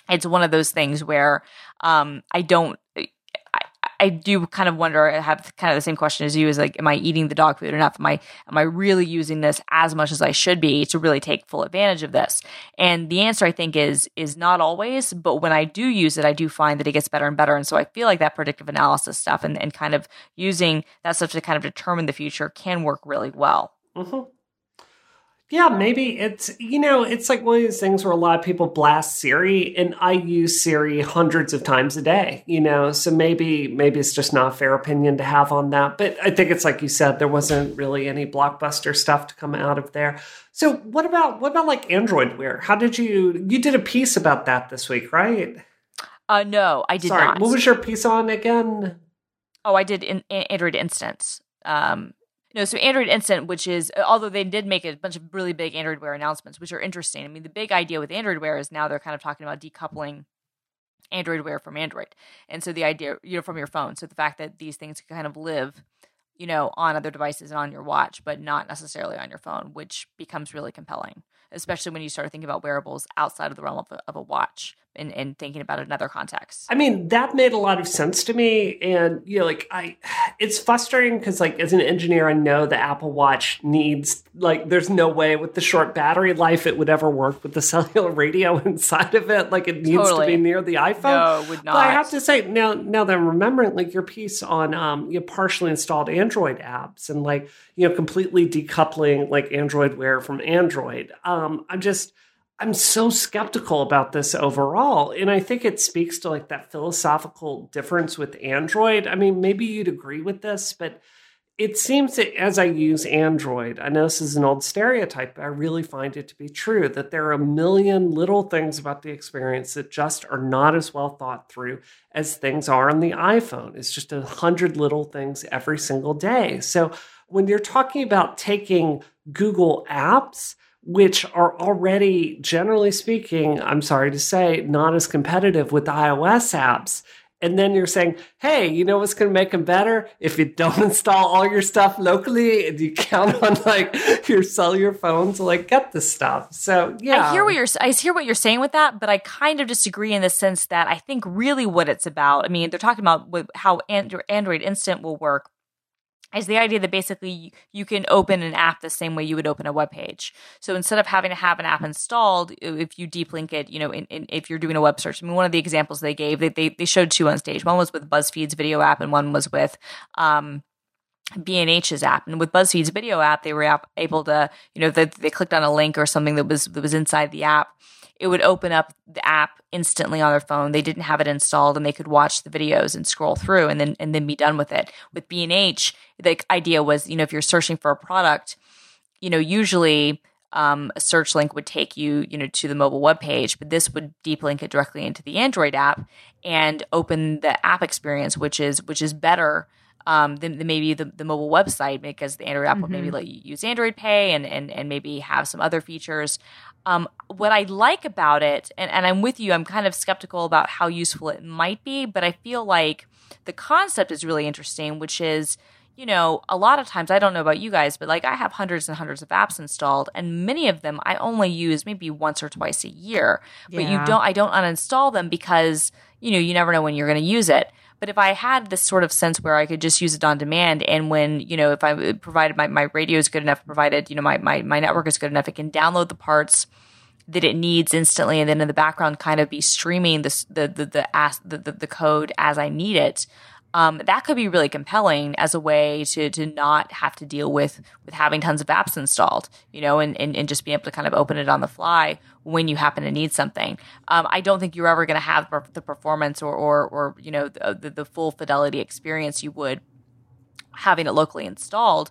it's one of those things where um, I don't. I, do kind of wonder. I have kind of the same question as you: is like, am I eating the dog food enough? Am I am I really using this as much as I should be to really take full advantage of this? And the answer, I think, is is not always. But when I do use it, I do find that it gets better and better. And so I feel like that predictive analysis stuff and, and kind of using that stuff to kind of determine the future can work really well. hmm Yeah, maybe it's you know it's like one of these things where a lot of people blast Siri, and I use Siri hundreds of times a day. You know, so maybe maybe it's just not a fair opinion to have on that. But I think it's like you said, there wasn't really any blockbuster stuff to come out of there. So what about what about like Android Wear? How did you you did a piece about that this week, right? Uh, no, I did Sorry, not. what was your piece on again? Oh, I did in, in Android Instance. Um, no, so Android Instant, which is uh, although they did make a bunch of really big Android Wear announcements, which are interesting. I mean, the big idea with Android Wear is now they're kind of talking about decoupling Android Wear from Android, and so the idea, you know, from your phone. So the fact that these things can kind of live, you know, on other devices and on your watch, but not necessarily on your phone, which becomes really compelling, especially when you start thinking about wearables outside of the realm of a, of a watch and, and thinking about it in other contexts. I mean, that made a lot of sense to me. And, you know, like, I, it's frustrating because, like, as an engineer, I know the Apple Watch needs, like, there's no way with the short battery life it would ever work with the cellular radio inside of it. Like, it needs Totally. to be near the iPhone. No, it would But I have to say, now, now that I'm remembering, like, your piece on, um, you know, partially installed Android apps and, like, you know, completely decoupling, like, Android Wear from Android. Um, I'm just, I'm so skeptical about this overall. And I think it speaks to like that philosophical difference with Android. I mean, maybe you'd agree with this, but it seems that as I use Android, I know this is an old stereotype, but I really find it to be true that there are a million little things about the experience that just are not as well thought through as things are on the iPhone. It's just a hundred little things every single day. So when you're talking about taking Google apps, which are already, generally speaking, mm. I'm sorry to say, not as competitive with iOS apps, and then you're saying, hey, you know what's going to make them better? If you don't install all your stuff locally and you count on like your cellular phone to like get the stuff. So yeah, I hear what you're I hear what you're saying with that, but I kind of disagree in the sense that I think really what it's about. I mean, they're talking about how Android Instant will work is the idea that basically you can open an app the same way you would open a web page. So instead of having to have an app installed, if you deep link it, you know, in, in, if you're doing a web search, I mean, one of the examples they gave, they, they, they showed two on stage. One was with BuzzFeed's video app, and one was with um, B&H's app. And with BuzzFeed's video app, they were able to, you know, they, they clicked on a link or something that was that was inside the app it would open up the app instantly on their phone. They didn't have it installed and they could watch the videos and scroll through and then and then be done with it. With B&H, the idea was, you know, if you're searching for a product, you know, usually um, a search link would take you, you know, to the mobile web page, but this would deep link it directly into the Android app and open the app experience, which is which is better um, than, than, maybe the, the mobile website because the Android app mm-hmm. will maybe let you use Android Pay and, and and maybe have some other features. Um, what I like about it, and, and I'm with you, I'm kind of skeptical about how useful it might be, but I feel like the concept is really interesting, which is, you know, a lot of times, I don't know about you guys, but like I have hundreds and hundreds of apps installed, and many of them I only use maybe once or twice a year. But you don't, I don't uninstall them because, you know, you never know when you're going to use it. But if I had this sort of sense where I could just use it on demand, and when you know, if I uh, provided my, my radio is good enough, provided you know my, my my network is good enough, it can download the parts that it needs instantly, and then in the background, kind of be streaming this the the the the, the, the code as I need it um, that could be really compelling as a way to to not have to deal with with having tons of apps installed, you know, and, and, and just being able to kind of open it on the fly when you happen to need something. Um, I don't think you're ever going to have the performance or, or, or you know the, the, the full fidelity experience you would having it locally installed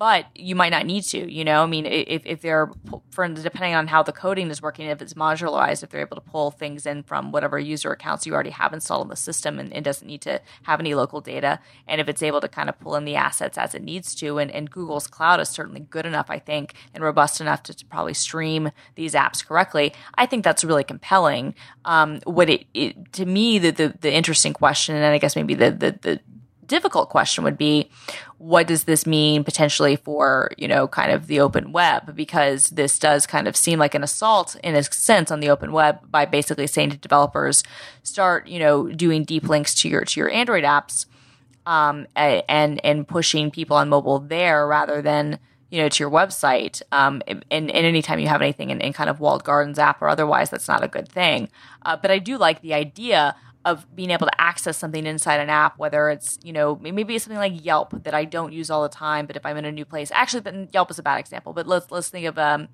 but you might not need to. You know, I mean, if if they're for depending on how the coding is working, if it's modularized, if they're able to pull things in from whatever user accounts you already have installed in the system, and it doesn't need to have any local data, and if it's able to kind of pull in the assets as it needs to, and, and Google's cloud is certainly good enough, I think, and robust enough to, to probably stream these apps correctly. I think that's really compelling. Um, what it, it to me the, the the interesting question, and I guess maybe the the, the difficult question would be what does this mean potentially for you know kind of the open web? Because this does kind of seem like an assault in a sense on the open web by basically saying to developers start you know doing deep links to your to your android apps um, and and pushing people on mobile there rather than you know to your website. Um, and, and anytime you have anything in, in, kind of walled gardens app or otherwise that's not a good thing. Uh, but i do like the idea of being able to access something inside an app, whether it's, you know, maybe something like Yelp that I don't use all the time, but if I'm in a new place, actually, Yelp is a bad example, but let's, let's think of, um,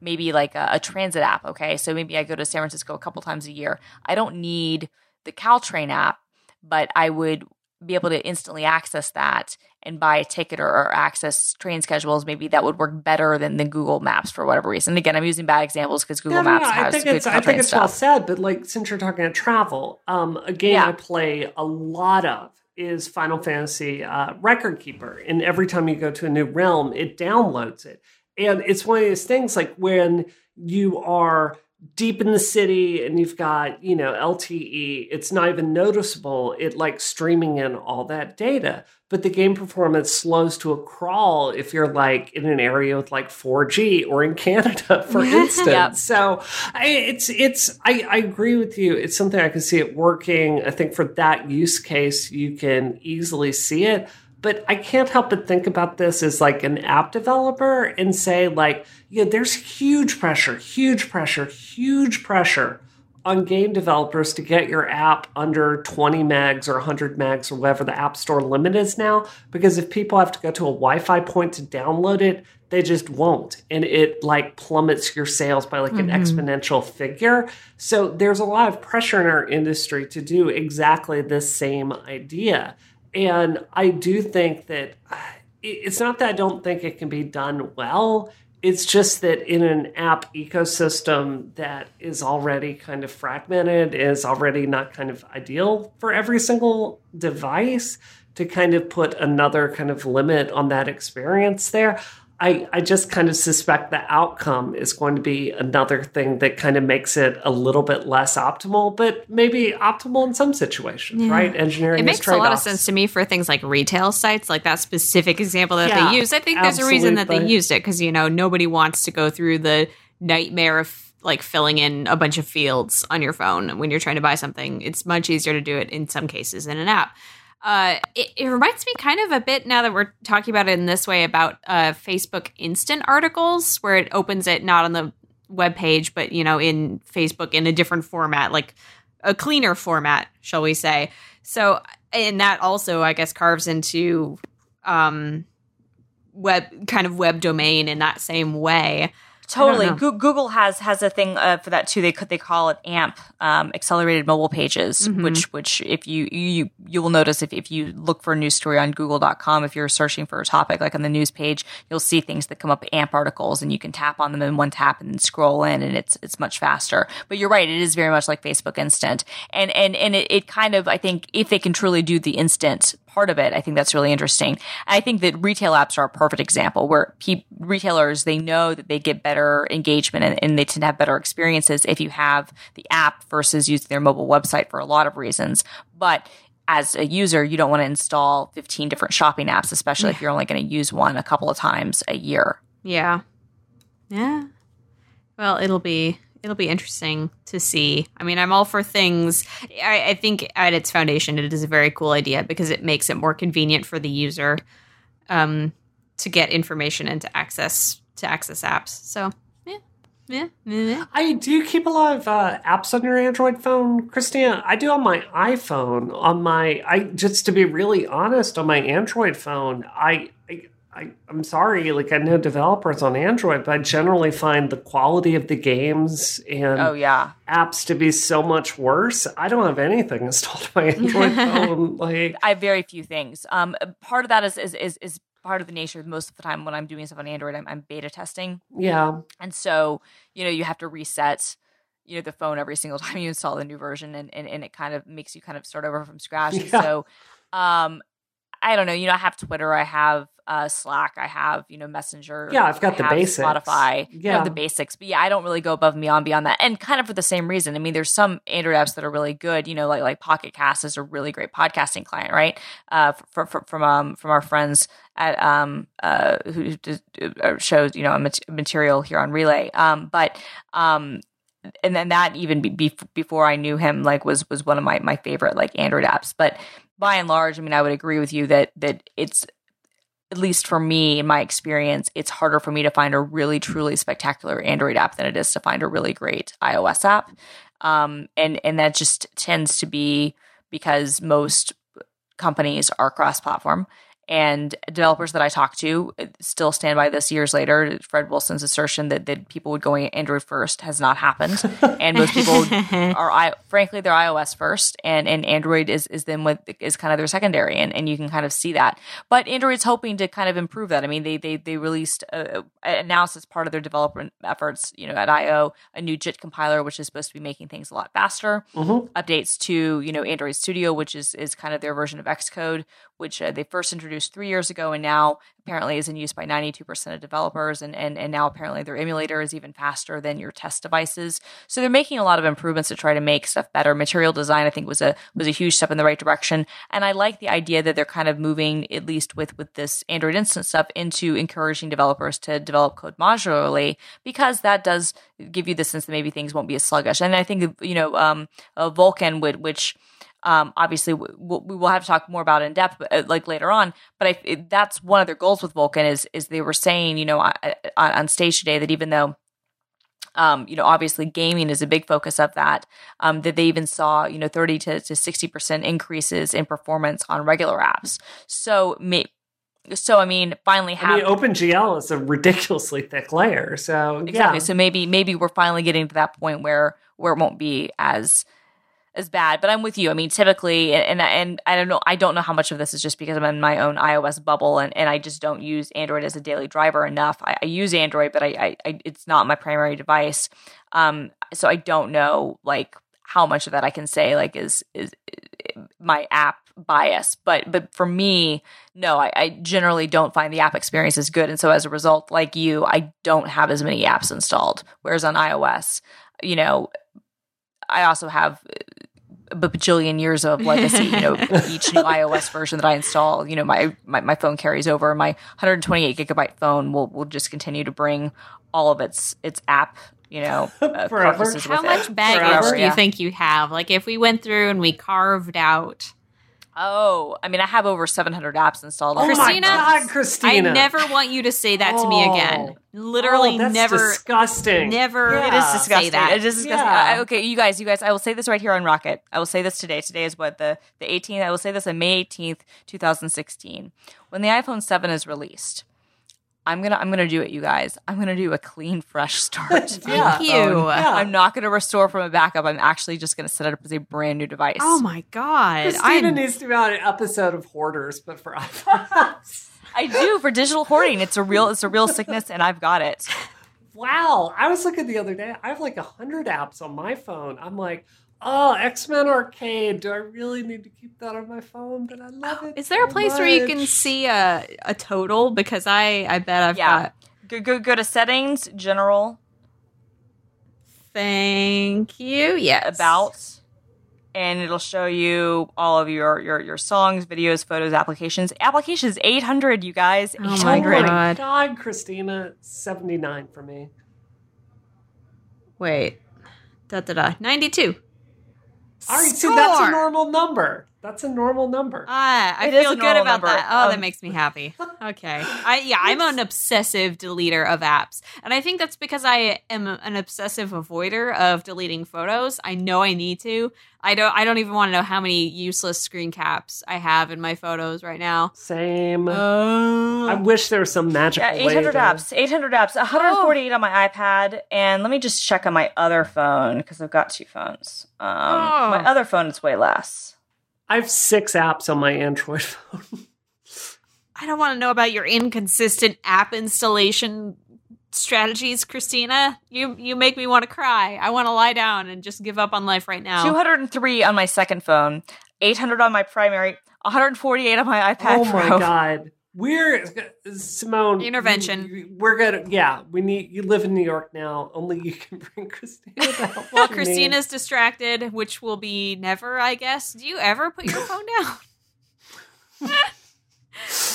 maybe like a, a transit app. Okay. So maybe I go to San Francisco a couple times a year. I don't need the Caltrain app, but I would be able to instantly access that and buy a ticket or, or, access train schedules, maybe that would work better than, than Google Maps for whatever reason. again, I'm using bad examples because Google yeah, Maps yeah, has I think it's, I think it's stuff. well said, but like since you're talking about travel, um, a game yeah. I play a lot of is Final Fantasy uh, Record Keeper, and every time you go to a new realm, it downloads it, and it's one of those things like when you are deep in the city and you've got you know lte it's not even noticeable it like streaming in all that data. But the game performance slows to a crawl if you're like in an area with like 4g or in canada for instance. Yep. so I, it's it's I, I agree with you. It's something i can see it working. I think for that use case you can easily see it but I can't help but think about this as like an app developer and say, like, yeah, there's huge pressure, huge pressure, huge pressure on game developers to get your app under 20 megs or 100 megs or whatever the App Store limit is now. Because if people have to go to a Wi Fi point to download it, they just won't. And it like plummets your sales by like mm-hmm. an exponential figure. So there's a lot of pressure in our industry to do exactly this same idea. And I do think that uh, it's not that I don't think it can be done well. It's just that in an app ecosystem that is already kind of fragmented, is already not kind of ideal for every single device, to kind of put another kind of limit on that experience there. I, I just kind of suspect the outcome is going to be another thing that kind of makes it a little bit less optimal, but maybe optimal in some situations, right? Engineering It is makes a lot of sense to me for things like retail sites, like that specific example that Yeah, they use. I think there's a reason that they used it because you know nobody wants to go through the nightmare of like filling in a bunch of fields on your phone when you're trying to buy something. It's much easier to do it in some cases in an app. Uh, it, it reminds me kind of a bit now that we're talking about it in this way about uh, Facebook instant articles, where it opens it not on the web page, but you know in Facebook in a different format, like a cleaner format, shall we say? So, and that also, I guess, carves into um, web kind of web domain in that same way. Totally. Goo- Google has has a thing uh, for that too. They could they call it AMP, um, accelerated mobile pages, Mm-hmm. which which if you you you will notice if, if you look for a news story on Google.com, if you're searching for a topic like on the news page, you'll see things that come up AMP articles, and you can tap on them in one tap and then scroll in, and it's it's much faster. But you're right, it is very much like Facebook Instant, and and and it, it kind of I think if they can truly do the instant part of it, I think that's really interesting. I think that retail apps are a perfect example where pe- retailers they know that they get better engagement and, and they tend to have better experiences if you have the app versus using their mobile website for a lot of reasons. But as a user, you don't want to install 15 different shopping apps, especially if you're only going to use one a couple of times a year. Yeah, yeah. Well, it'll be it'll be interesting to see. I mean, I'm all for things. I, I think at its foundation, it is a very cool idea because it makes it more convenient for the user um, to get information and to access to access apps. So, yeah, yeah, yeah. I do keep a lot of uh, apps on your Android phone, Christina. I do on my iPhone. On my, I just to be really honest, on my Android phone, I, I, I'm sorry, like I know developers on Android, but I generally find the quality of the games and Oh, yeah. apps to be so much worse. I don't have anything installed on my Android phone. Like, I have very few things. Um, part of that is, is, is, is part of the nature most of the time when I'm doing stuff on Android, I'm, I'm beta testing. yeah, And so, you know, you have to reset, you know, the phone every single time you install the new version and, and, and it kind of makes you kind of start over from scratch. Yeah. so um I don't know, you know, I have Twitter, I have uh Slack, I have, you know, Messenger. Yeah, I've got I the basics. Spotify. You Yeah. have the basics. But yeah, I don't really go above and beyond beyond that. And kind of for the same reason. I mean, there's some Android apps that are really good, you know, like like Pocket Cast is a really great podcasting client, right? Uh for, for, from um from our friends at um uh who uh, shows, you know, mat- material here on Relay. Um but um and then that even be, before I knew him, like was was one of my my favorite like Android apps. But by and large, I mean, I would agree with you that that it's at least for me in my experience, it's harder for me to find a really truly spectacular Android app than it is to find a really great iOS app. Um, and and that just tends to be because most companies are cross-platform. And developers that I talk to still stand by this years later. Fred Wilson's assertion that, that people would go Android first has not happened, and most people are I frankly they're iOS first, and and Android is is then what is kind of their secondary, and, and you can kind of see that. But Android's hoping to kind of improve that. I mean, they they they released uh, announced as part of their development efforts, you know, at I/O a new JIT compiler, which is supposed to be making things a lot faster. Updates to you know Android Studio, which is is kind of their version of Xcode, which uh, they first introduced three years ago, and now apparently is in use by 92% of developers and, and and now apparently their emulator is even faster than your test devices. So they're making a lot of improvements to try to make stuff better. Material design i think was a was a huge step in the right direction. And i like the idea that they're kind of moving at least with with this android instance stuff into encouraging developers to develop code modularly because that does give you the sense that maybe things won't be as sluggish. And i think you know um uh, vulkan would which um, obviously we, we will have to talk more about it in depth, uh, like later on. But I, it, that's one of their goals with Vulkan is is they were saying, you know, on, on stage today that even though, um, you know, obviously gaming is a big focus of that, um, that they even saw, you know, thirty to to sixty percent increases in performance on regular apps. So, may, so I mean, finally have I mean, OpenGL is a ridiculously thick layer. So exactly. yeah, So maybe maybe we're finally getting to that point where where it won't be as as bad. But I'm with you. I mean, typically, and and I don't know. I don't know how much of this is just because I'm in my own iOS bubble, and, and I just don't use Android as a daily driver enough. I, I use Android, but I, I, I it's not my primary device. Um, so I don't know like how much of that I can say like is is my app bias, but but for me, no, I, I generally don't find the app experience as good, and so as a result, like you, I don't have as many apps installed. Whereas on iOS, you know, I also have a bajillion years of legacy. You know, each new iOS version that I install, you know, my, my my phone carries over. My 128 gigabyte phone will will just continue to bring all of its its app you know, uh, Forever. prefaces How much baggage Forever, do you yeah. think you have? Like if we went through and we carved out Oh, I mean, I have over 700 apps installed. Oh Christina, my. God, Christina! I never want you to say that to me oh. again. Literally Oh, that's never disgusting. never Yeah. It is disgusting. say that. It is disgusting. Yeah. I- okay, you guys, you guys, I will say this right here on Rocket. I will say this today. Today is what the the 18th. I will say this on May 18th, 2016, when the iPhone 7 is released. I'm gonna I'm gonna do it, you guys. I'm gonna do a clean, fresh start. Thank Yeah. you. Oh, yeah. I'm not gonna restore from a backup. I'm actually just gonna set it up as a brand new device. Oh my god! Christina I'm needs to be on an episode of Hoarders, but for iPhones. I do for digital hoarding. It's a real it's a real sickness, and I've got it. wow, I was looking the other day. I have like a hundred apps on my phone. I'm like, oh, X Men Arcade. Do I really need to keep that on my phone? But I love oh, it. Is there so a place much. where you can see a, a total? Because I, I bet I've yeah. got. Go, go, go to settings, general. Thank you. Yeah, About. And it'll show you all of your, your, your songs, videos, photos, applications. Applications, 800, you guys. 800. Oh my God, oh God Christina, 79 for me. Wait. Da da da. 92. I already said that's a normal number. That's a normal number. Ah, I It is feel a good about number. that. Oh, that Um, makes me happy. Okay. I yeah, I'm an obsessive deleter of apps. And I think that's because I am an obsessive avoider of deleting photos. I know I need to. I don't I don't even want to know how many useless screen caps I have in my photos right now. Same. Oh. I wish there was some magical Yeah, way 800 to- apps. 800 apps. 148 on my iPad. And let me just check on my other phone because I've got two phones. Um, Oh. My other phone is way less. I have six apps on my Android phone. I don't want to know about your inconsistent app installation strategies, Christina. You you make me want to cry. I want to lie down and just give up on life right now. 203 on my second phone. 800 on my primary. 148 on my iPad oh my Pro. god. We're Simone. Intervention. you- we're gonna. Yeah, we need. You live in New York now. Only you can bring Christina. Well, that you. Christina's distracted, which will be never, I guess. Do you ever put your phone down?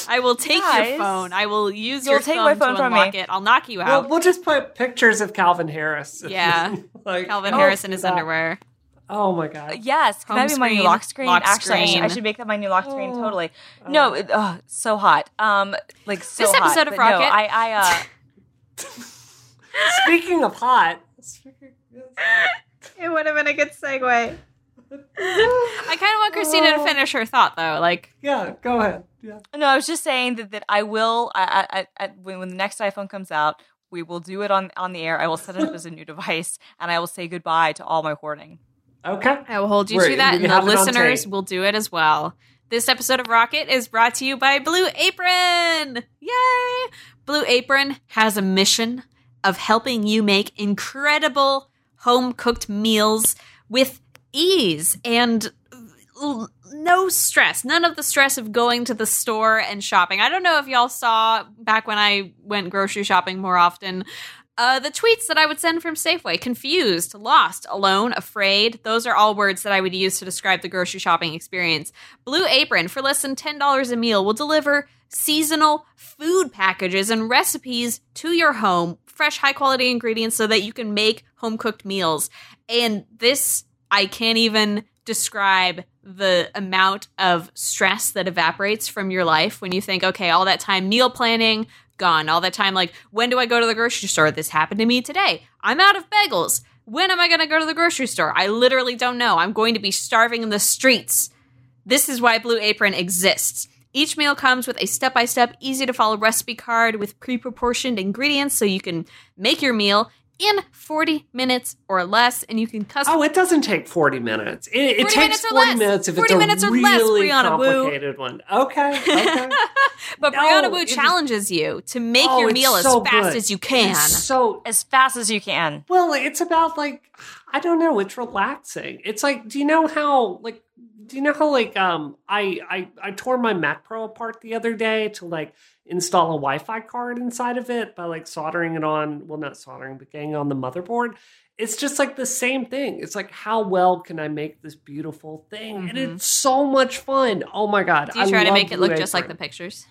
I will take your phone. I will use you'll your take thumb my phone to from me. it. I'll knock you We'll, out. we'll just put pictures of Calvin Harris. Yeah. like Calvin oh, Harris in his that- underwear. Oh my god. Yes, can Home that be my new lock screen? lock Actually, I should, I screen. should make that my new lock screen. Oh. Totally. No, it, oh, so hot. Um, like so This hot. episode of But no, Rocket- I, I, uh, Speaking of hot. It would have been a good segue. I kind of want Christina to finish her thought, though. Like, Yeah, go ahead. Yeah. no, I was just saying that, that I will. I, I, I, I when, when the next iPhone comes out, we will do it on on the air. I will set it up as a new device, and I will say goodbye to all my hoarding. Okay. I will hold you We're- to that, and the have it on listeners will do it as well. This episode of Rocket is brought to you by Blue Apron. Yay! Blue Apron has a mission of helping you make incredible home cooked meals with ease and no stress. None of the stress of going to the store and shopping. I don't know if y'all saw back when I went grocery shopping more often. Uh, the tweets that I would send from Safeway confused, lost, alone, afraid. Those are all words that I would use to describe the grocery shopping experience. Blue Apron, for less than $10 a meal, will deliver seasonal food packages and recipes to your home, fresh, high quality ingredients so that you can make home cooked meals. And this, I can't even describe the amount of stress that evaporates from your life when you think, okay, all that time meal planning, gone. All that time, like, when do I go to the grocery store? This happened to me today. I'm out of bagels. When am I going to go to the grocery store? I literally don't know. I'm going to be starving in the streets. This is why Blue Apron exists. Each meal comes with a step by step, easy to follow recipe card with pre proportioned ingredients so you can make your meal in 40 minutes or less and you can customize. Oh, it doesn't take 40 minutes. It, it 40 takes minutes or 40 less. minutes if 40 it's a minutes or less, really Brianna Wu. complicated one. Okay. Okay. but No, Brianna Wu it is- challenges you to make Oh, your it's meal as so fast good. as you can. So As fast as you can. well, it's about like I don't know, it's relaxing. It's like do you know how like do you know how like um I, I I tore my Mac Pro apart the other day to like install a Wi-Fi card inside of it by like soldering it on well not soldering but getting on the motherboard. It's just like the same thing. It's like how well can I make this beautiful thing? And Mhm. it's so much fun. Oh my god. Do you I try to make it look just like the pictures?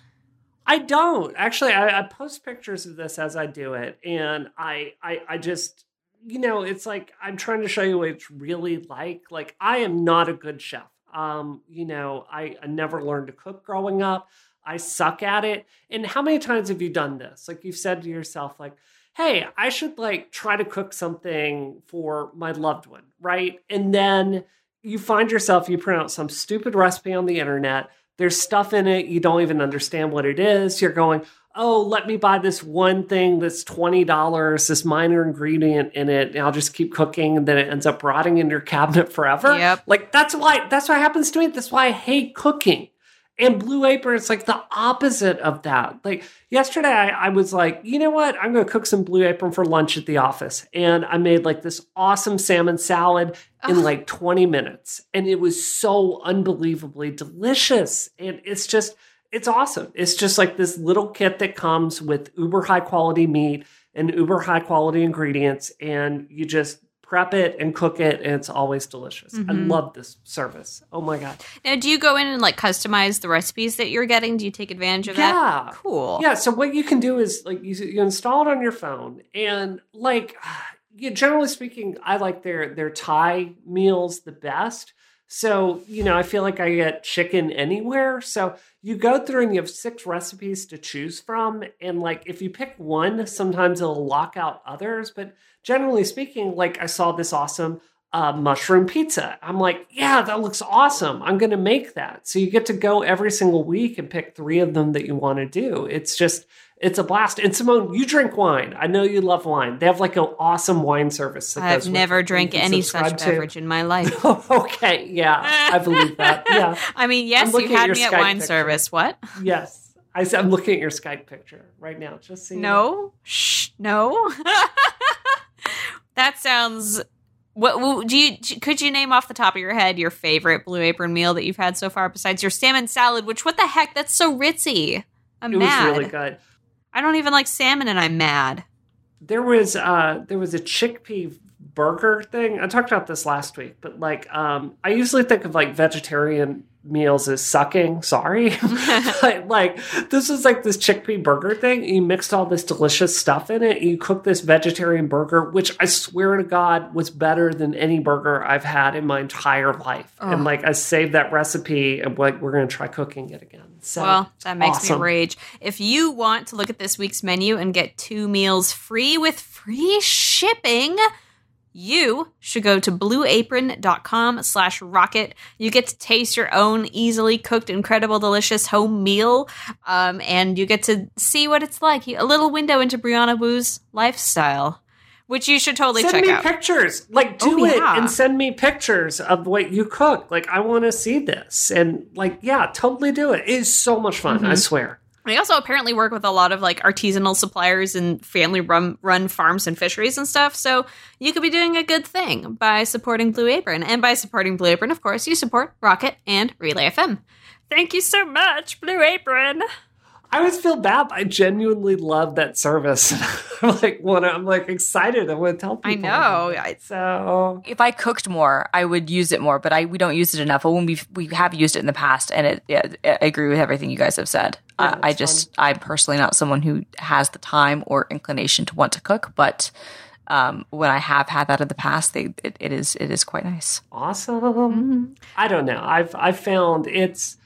I don't actually. I, I post pictures of this as I do it, and I, I, I just, you know, it's like I'm trying to show you what it's really like. Like I am not a good chef. Um, you know, I, I never learned to cook growing up. I suck at it. And how many times have you done this? Like you've said to yourself, like, "Hey, I should like try to cook something for my loved one," right? And then you find yourself you print out some stupid recipe on the internet there's stuff in it you don't even understand what it is you're going oh let me buy this one thing that's $20 this minor ingredient in it and i'll just keep cooking and then it ends up rotting in your cabinet forever Yep. like that's why that's what happens to me that's why i hate cooking and blue apron it's like the opposite of that. Like yesterday I, I was like you know what? I'm going to cook some blue apron for lunch at the office. And i made like this awesome salmon salad in Ugh. like 20 minutes. And it was so unbelievably delicious. And it's just it's awesome. It's just like this little kit that comes with uber high quality meat and uber high quality ingredients. And you just prep it and cook it and it's always delicious i Mhm. love this service oh my god Now, do you go in and like customize the recipes that you're getting? Do you take advantage of yeah that? Cool. Yeah, so what you can do is like you, you install it on your phone, and like, yeah, generally speaking, I like their their Thai meals the best. So you know, I feel like I get chicken anywhere. So you go through and you have six recipes to choose from, and like if you pick one, sometimes it'll lock out others. But generally speaking, like I saw this awesome uh, mushroom pizza. I'm like, yeah, that looks awesome. I'm going to make that. So you get to go every single week and pick three of them that you want to do. It's just, it's a blast. And Simone, you drink wine. I know you love wine. They have like an awesome wine service. I've never it that you drank any such to. beverage in my life. okay, yeah, I believe that. Yeah, I mean, yes, you at had me at wine picture. service. What? yes. I said, I'm looking at your Skype picture right now. Just so. No. Shh. No. that sounds. What what- do you could you name off the top of your head your favorite Blue Apron meal that you've had so far besides your salmon salad? Which what the heck? That's so ritzy. I'm It mad. was really good. I don't even like salmon, and I'm mad. there was uh there was a chickpea burger thing. I talked about this last week but like um i usually think of like vegetarian meals as sucking. Sorry. But like this was like this chickpea burger thing. You mixed all this delicious stuff in it. You cooked this vegetarian burger which i swear to god was better than any burger i've had in my entire life. And like i saved that recipe and like we're gonna try cooking it again so well, that makes awesome. me rage. If you want to look at this week's menu and get two meals free with free shipping, you should go to blueapron.com slash rocket. You get to taste your own easily cooked, incredible, delicious home meal. Um, and you get to see what it's like. A little window into Brianna Wu's lifestyle, which you should totally send check me out. pictures like do Oh, it yeah. and send me pictures of what you cook like i want to see this and like yeah totally do it it is so much fun i Mhm. swear They also apparently work with a lot of like artisanal suppliers and family run run farms and fisheries and stuff. So you could be doing a good thing by supporting Blue Apron. And by supporting Blue Apron, of course, you support Rocket and Relay FM. Thank you so much, Blue Apron. I always feel bad i genuinely love that service i'm like want i'm like excited i want to tell people I know. I- so if I cooked more, I would use it more, but I we don't use it enough. But when we we have used it in the past, and it, yeah, I agree with everything you guys have said. Yeah, I, just I'm personally not someone who has the time or inclination to want to cook, but um, when I have had that in the past, they, it, it is it is quite nice. awesome Mm-hmm. i don't know i've i've found it's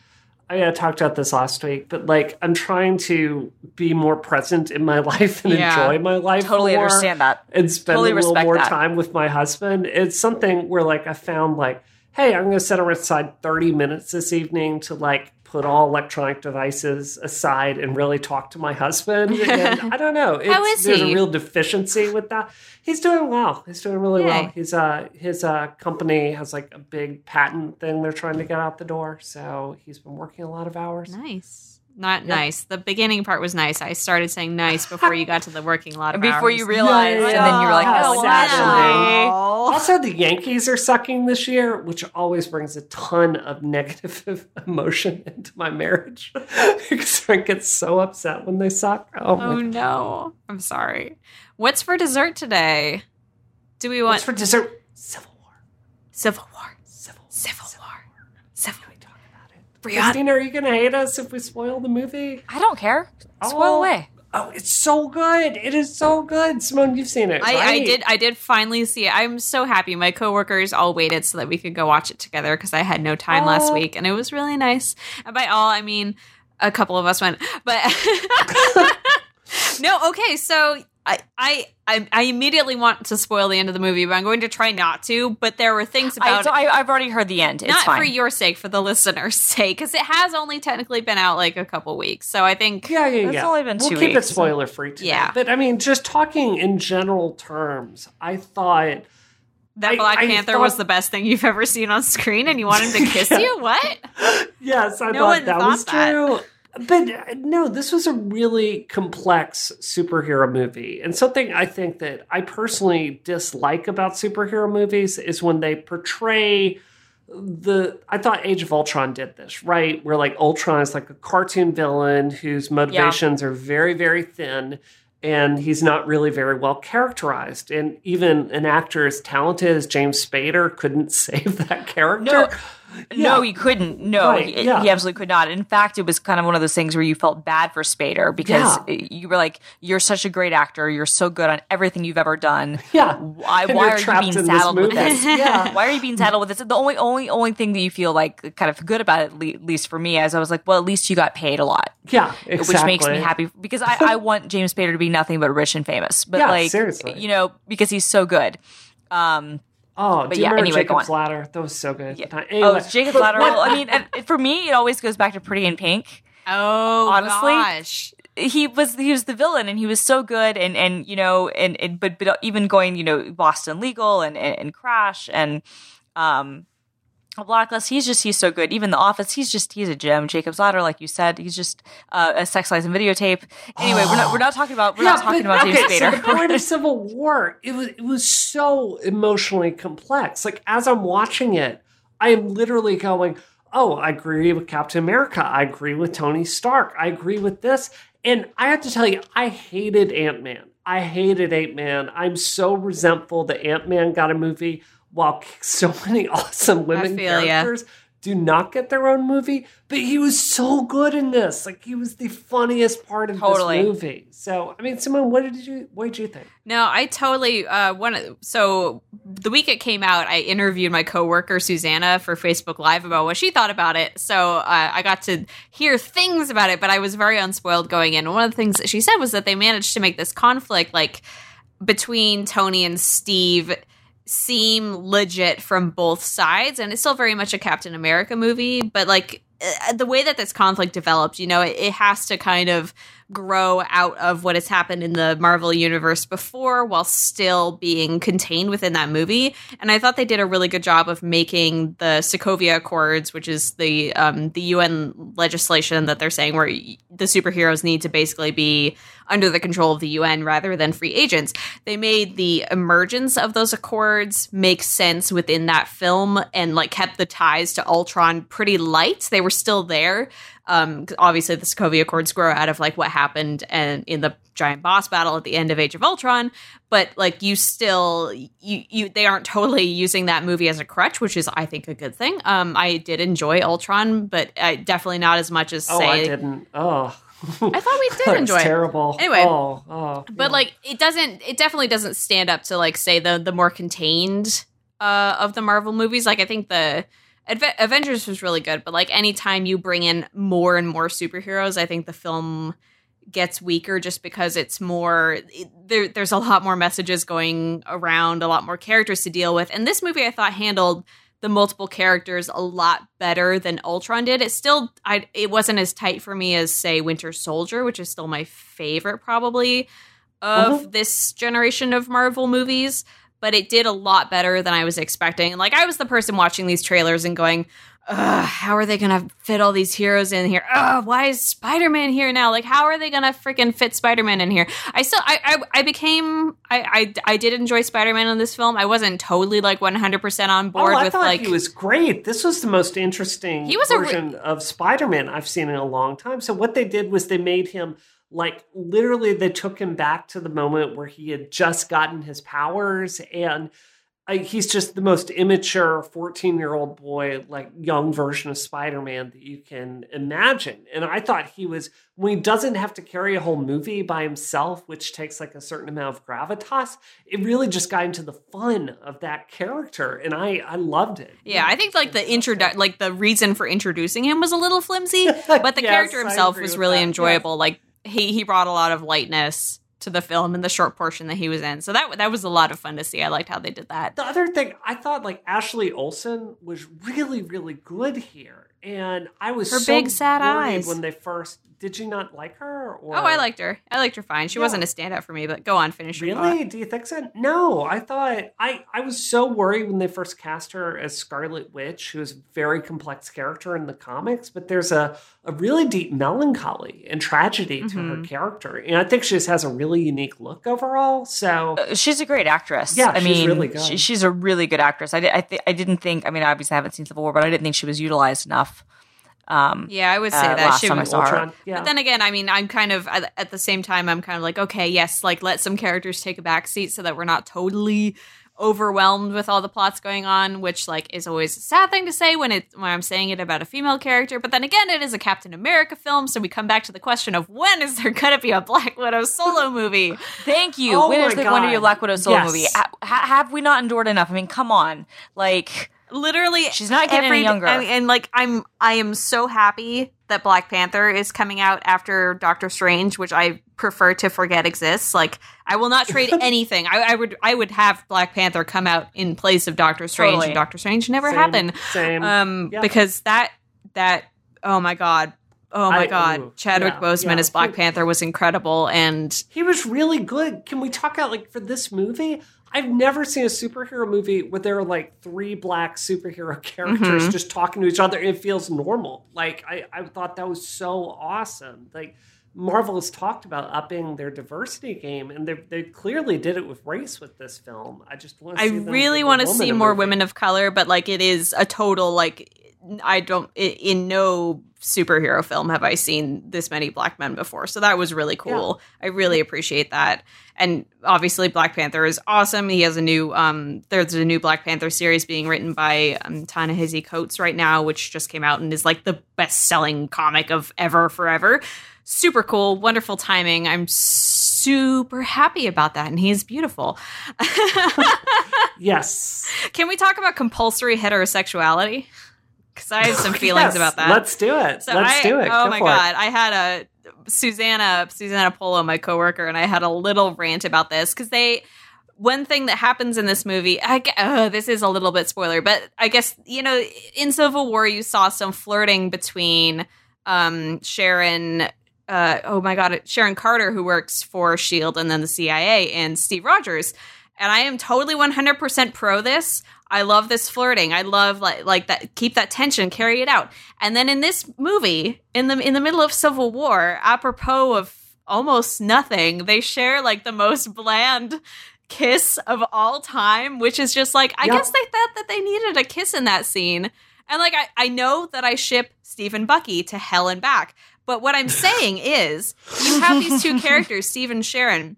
I mean, I talked about this last week, but like I'm trying to be more present in my life and Yeah. enjoy my life. Totally more. understand that. and spend Totally a little more that. time with my husband. It's something where like I found like, hey, I'm going to set aside 30 minutes this evening to like put all electronic devices aside and really talk to my husband. And I don't know. It's, How is there's he? a real deficiency with that. He's doing well. He's doing really well. Yay. He's uh his uh company has like a big patent thing they're trying to get out the door. So he's been working a lot of hours. Nice. Not nice. The beginning part was nice. I started saying nice before you got to the working lot of Before hours. you realized, Yeah, and then you were like, yeah, oh, sadly. wow. Also, the Yankees are sucking this year, which always brings a ton of negative emotion into my marriage because I get so upset when they suck. Oh, Oh no. I'm sorry. What's for dessert today? Do we want What's for dessert? Civil War. Civil War? Civil, Civil War. Civil Can we talk about it? Brianna. Christina, are you going to hate us if we spoil the movie? I don't care. Spoil Oh. away. Oh, it's so good. It is so good. Simone, you've seen it. I, I did I did finally see it. I'm so happy. My coworkers all waited so that we could go watch it together because I had no time last Oh. week and it was really nice. And by all I mean a couple of us went. But No, okay, so I, I I I immediately want to spoil the end of the movie, but I'm going to try not to. But there were things I, about so I, I've already heard the end. It's not fine. for your sake, for the listener's sake, because it has only technically been out like a couple weeks. So I think Yeah, yeah, It's yeah. only been we'll two keep weeks. it spoiler free today. Yeah. But I mean, just talking in general terms, I thought that I- Black I Panther thought- was the best thing you've ever seen on screen, and you want him to kiss you. What? yes, I No thought that thought was that. true. But uh, no, this was a really complex superhero movie. And something I think that I personally dislike about superhero movies is when they portray the I thought Age of Ultron did this, right? Where like Ultron is like a cartoon villain whose motivations are very, very thin and he's not really very well characterized. And even an actor as talented as James Spader couldn't save that character. No. Yeah. No, he couldn't. No, Right, he, yeah. he absolutely could not. In fact, it was kind of one of those things where you felt bad for Spader because Yeah. you were like, "You're such a great actor. You're so good on everything you've ever done. Yeah. Why, why you're you being in this saddled with this? Yeah. Why are you being saddled with this? The only, only, only thing that you feel like kind of good about it, at least for me, as I was like, well, at least you got paid a lot, Yeah, exactly. which makes me happy because I, I want James Spader to be nothing but rich and famous. But Yeah, like, seriously. you know, because he's so good. Um, Oh, But do you yeah, remember anyway, go Jacob's on. Ladder? That was so good. yeah. Anyway, oh, it's Jacob but Ladder. Well, I mean, and for me, it always goes back to Pretty in Pink. Oh, Honestly, gosh. he was he was the villain and he was so good and and you know and, and but but even going you know Boston Legal and and, and Crash and um A blacklist he's just he's so good even The Office he's just he's a gem Jacob's Ladder like you said he's just uh, a sex lies and videotape anyway we're not we're not talking about we're not talking but- about James okay, Spader So the point of Civil War, it was it was so emotionally complex. Like as I'm watching it, I am literally going, "Oh, I agree with Captain America. I agree with Tony Stark. I agree with this." And I have to tell you, I hated Ant Man. I hated Ant Man. I'm so resentful that Ant Man got a movie while so many awesome women ya. characters do not get their own movie. But he was so good in this. Like he was the funniest part of Totally. this movie. So I mean, Simone, what did you what did you think? No, I totally uh one so the week it came out, I interviewed my coworker Susanna for Facebook Live about what she thought about it. So uh, I got to hear things about it, but I was very unspoiled going in. One of the things that she said was that they managed to make this conflict like between Tony and Steve seem legit from both sides and it's still very much a Captain America movie, but like uh, the way that this conflict developed, you know, it, it has to kind of grow out of what has happened in the Marvel universe before while still being contained within that movie. And I thought they did a really good job of making the Sokovia Accords, which is the um, the UN legislation that they're saying where the superheroes need to basically be under the control of the UN rather than free agents. They made the emergence of those accords make sense within that film and like kept the ties to Ultron pretty light. They were still there. Um, obviously, the Sokovia Accords grow out of like what happened and in the giant boss battle at the end of Age of Ultron, but like you still you you they aren't totally using that movie as a crutch, which is I think a good thing. Um, I did enjoy Ultron, but I, definitely not as much as Oh, say. I didn't. Oh, I thought we did enjoy it. terrible. Anyway. oh, oh, but yeah. like it doesn't it definitely doesn't stand up to like say the the more contained uh of the marvel movies like i think the Adve- avengers was really good but like anytime you bring in more and more superheroes i think the film gets weaker just because it's more it, there there's a lot more messages going around a lot more characters to deal with. And this movie i thought handled the multiple characters a lot better than Ultron did. It still I it wasn't as tight for me as say Winter Soldier, which is still my favorite probably of uh-huh. this generation of Marvel movies, but it did a lot better than I was expecting. Like I was the person watching these trailers and going, Ugh, how are they gonna fit all these heroes in here? Ugh, why is Spider Man here now? Like, how are they gonna freaking fit Spider Man in here? I still, I, I, I became, I, I, I did enjoy Spider Man in this film. I wasn't totally like one hundred percent on board oh, I with thought like he was great. This was the most interesting He was a re- version of Spider-Man I've seen in a long time. So what they did was they made him like literally they took him back to the moment where he had just gotten his powers and uh, he's just the most immature 14 year old boy like young version of spider-man that you can imagine. And i thought he was when he doesn't have to carry a whole movie by himself which takes like a certain amount of gravitas it really just got into the fun of that character and i i loved it. Yeah, I think like the introdu- like the reason for introducing him was a little flimsy, but the Yes, character himself was really that, enjoyable. Like he he brought a lot of lightness to the film in the short portion that he was in. So that that was a lot of fun to see. I liked how they did that. The other thing, I thought like Ashley Olsen was really, really good here, and I was Her so big sad eyes. when they first. Did you not like her? Or Oh, I liked her. I liked her fine. She Yeah. wasn't a standout for me, but go on, finish your Really? thought. Do you think so? No, I thought I I was so worried when they first cast her as Scarlet Witch, who is a very complex character in the comics, but there's a a really deep melancholy and tragedy to her Mhm. character, and I think she just has a really unique look overall. So Uh, She's a great actress. Yeah, I she's mean, really good. she- she's a really good actress. I, did, I, th- I didn't think. I mean, obviously, I haven't seen Civil War, but I didn't think she was utilized enough. Um, Yeah, I would say Uh, that. last She was- saw. Ultron, yeah. But then again, I mean, I'm kind of at, at the same time, I'm kind of like, okay, yes, like let some characters take a back seat so that we're not totally overwhelmed with all the plots going on, which like is always a sad thing to say when it when I'm saying it about a female character. But then again, it is a Captain America film, so we come back to the question of when is there going to be a Black Widow solo movie? Thank you. Oh when my is there going to be a Black Widow solo Yes. movie? Ha- ha- have we not endured enough? I mean, come on. Like, Literally, She's not getting any every- younger. I mean, and like I'm, I am so happy that Black Panther is coming out after Doctor Strange, which I prefer to forget exists. Like I will not trade anything. I, I would, I would have Black Panther come out in place of Doctor Strange, Totally. and Doctor Strange never Same, happened. Same. Um, Yeah. because that that oh my god. Oh my I- god, ooh, Chadwick yeah, Boseman yeah. as Black Panther was incredible, and He was really good. Can we talk out like for this movie? I've never seen a superhero movie where there are like three black superhero characters Mhm. just talking to each other. It feels normal. Like I, I thought that was so awesome. Like Marvel has talked about upping their diversity game, and they they clearly did it with race with this film. I just want to I see really want to see more movie. women of color, but like it is a total like I don't in no superhero film have I seen this many black men before. So that was really cool. I really appreciate that. And obviously Black Panther is awesome. He has a new um there's a new Black Panther series being written by um, Ta-Nehisi Coates right now, which just came out and is like the best-selling comic of ever forever. Super cool, wonderful timing. I'm super happy about that and he's beautiful. Yes, Can we talk about compulsory heterosexuality? Because I have some feelings Yes, about that. Let's do it. So let's I- do it. Oh Go my for it. god, I had a Susana Susana Polo, my coworker, and I had a little rant about this because they. One thing that happens in this movie, I, uh, this is a little bit spoiler, but I guess you know, in Civil War, you saw some flirting between um, Sharon. Uh, oh my god, Sharon Carter, who works for Shield and then the CIA, and Steve Rogers. And I am totally 100% pro this. I love this flirting. I love like like that keep that tension, carry it out. And then in this movie, in the in the middle of Civil War, apropos of almost nothing, they share like the most bland kiss of all time, which is just like I Yep. guess they thought that they needed a kiss in that scene. And like I, I know that I ship Steve and Bucky to hell and back. But what I'm saying is you have these two characters, Steve and Sharon,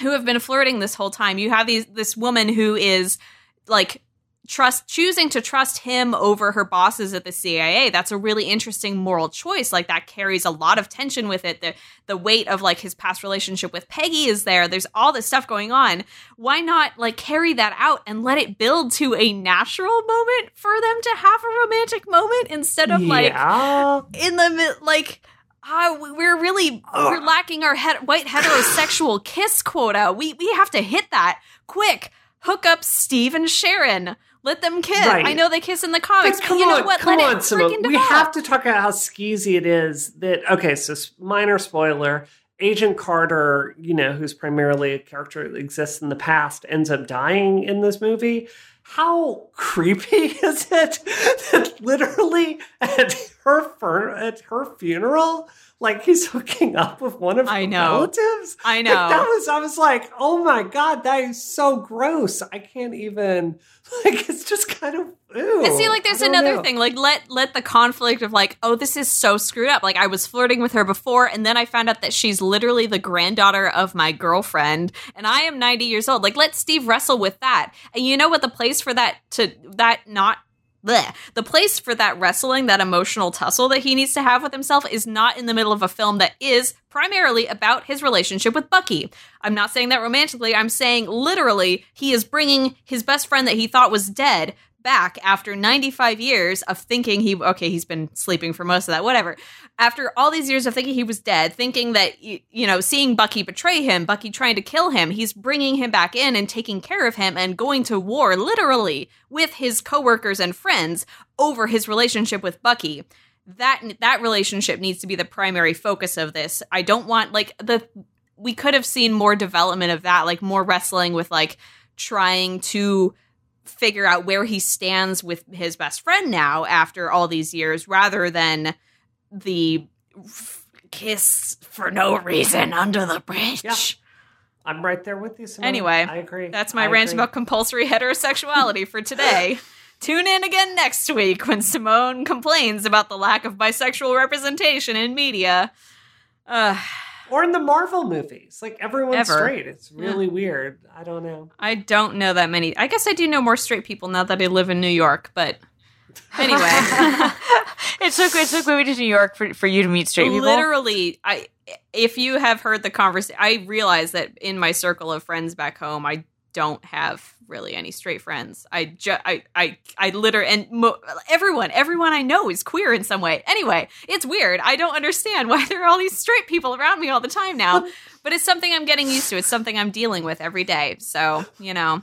who have been flirting this whole time. You have these this woman who is like trust choosing to trust him over her bosses at the CIA. That's a really interesting moral choice. Like that carries a lot of tension with it. The the weight of like his past relationship with Peggy is there. There's all this stuff going on. Why not like carry that out and let it build to a natural moment for them to have a romantic moment instead of like in the like uh, we're really we're lacking our het- white heterosexual kiss quota. We we have to hit that quick. Hook up Steve and Sharon. Let them kiss. Right. I know they kiss in the comics, But but, you know on, what? Come Let on, Simone. We have to talk about how skeezy it is that, okay, so minor spoiler. Agent Carter, you know, who's primarily a character that exists in the past, ends up dying in this movie. how creepy is it that literally at her at her funeral, like he's hooking up with one of her I know. relatives? I Like, know. that was I was like, oh my god, that is so gross. I can't even like it's just kind of ew. And see, like, there's another know. thing. Like, let let the conflict of like, oh, this is so screwed up. Like, I was flirting with her before, and then I found out that she's literally the granddaughter of my girlfriend, and I am 90 years old. Like, let Steve wrestle with that. And you know what? The place for that to that not. Bleh. The place for that wrestling, that emotional tussle that he needs to have with himself is not in the middle of a film that is primarily about his relationship with Bucky. I'm not saying that romantically, I'm saying literally, he is bringing his best friend that he thought was dead back after 95 years of thinking he okay he's been sleeping for most of that whatever. After all these years of thinking he was dead thinking that you, know seeing bucky betray him bucky trying to kill him he's bringing him back in and taking care of him and going to war literally with his coworkers and friends over his relationship with bucky. That that relationship needs to be the primary focus of this. I don't want like the we could have seen more development of that like more wrestling with like trying to figure out where he stands with his best friend now after all these years rather than the f- kiss for no reason under the bridge. Yeah. I'm right there with you. Simone. Anyway, I agree. That's my I rant agree. about compulsory heterosexuality for today. Tune in again next week when Simone complains about the lack of bisexual representation in media. Uh, or in the Marvel movies. Like everyone's Ever. straight. It's really weird. I don't know. I don't know that many. I guess I do know more straight people now that I live in New York, but anyway. it took it took me to New York for, for you to meet straight people. Literally, I if you have heard the conversation, I realize that in my circle of friends back home, I don't have really any straight friends. I just, I, I, I literally, and mo- everyone, everyone I know is queer in some way. Anyway, it's weird. I don't understand why there are all these straight people around me all the time now, but it's something I'm getting used to. It's something I'm dealing with every day. So, you know,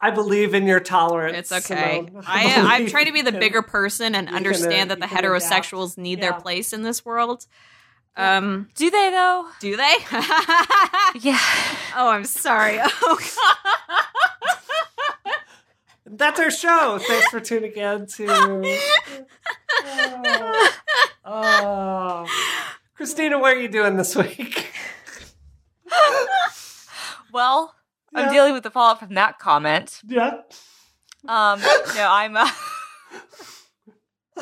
I believe in your tolerance. it's okay. I, I'm trying to be the bigger person and can, uh, understand that the can adapt. heterosexuals need their place in this world. Um, Do they though? do they? Yeah. Oh, I'm sorry. Oh, God. That's our show. Thanks for tuning in to. Oh, oh. Christina, what are you doing this week? Well, Yeah. I'm dealing with the fallout from that comment. Yeah. Um, no, I'm uh,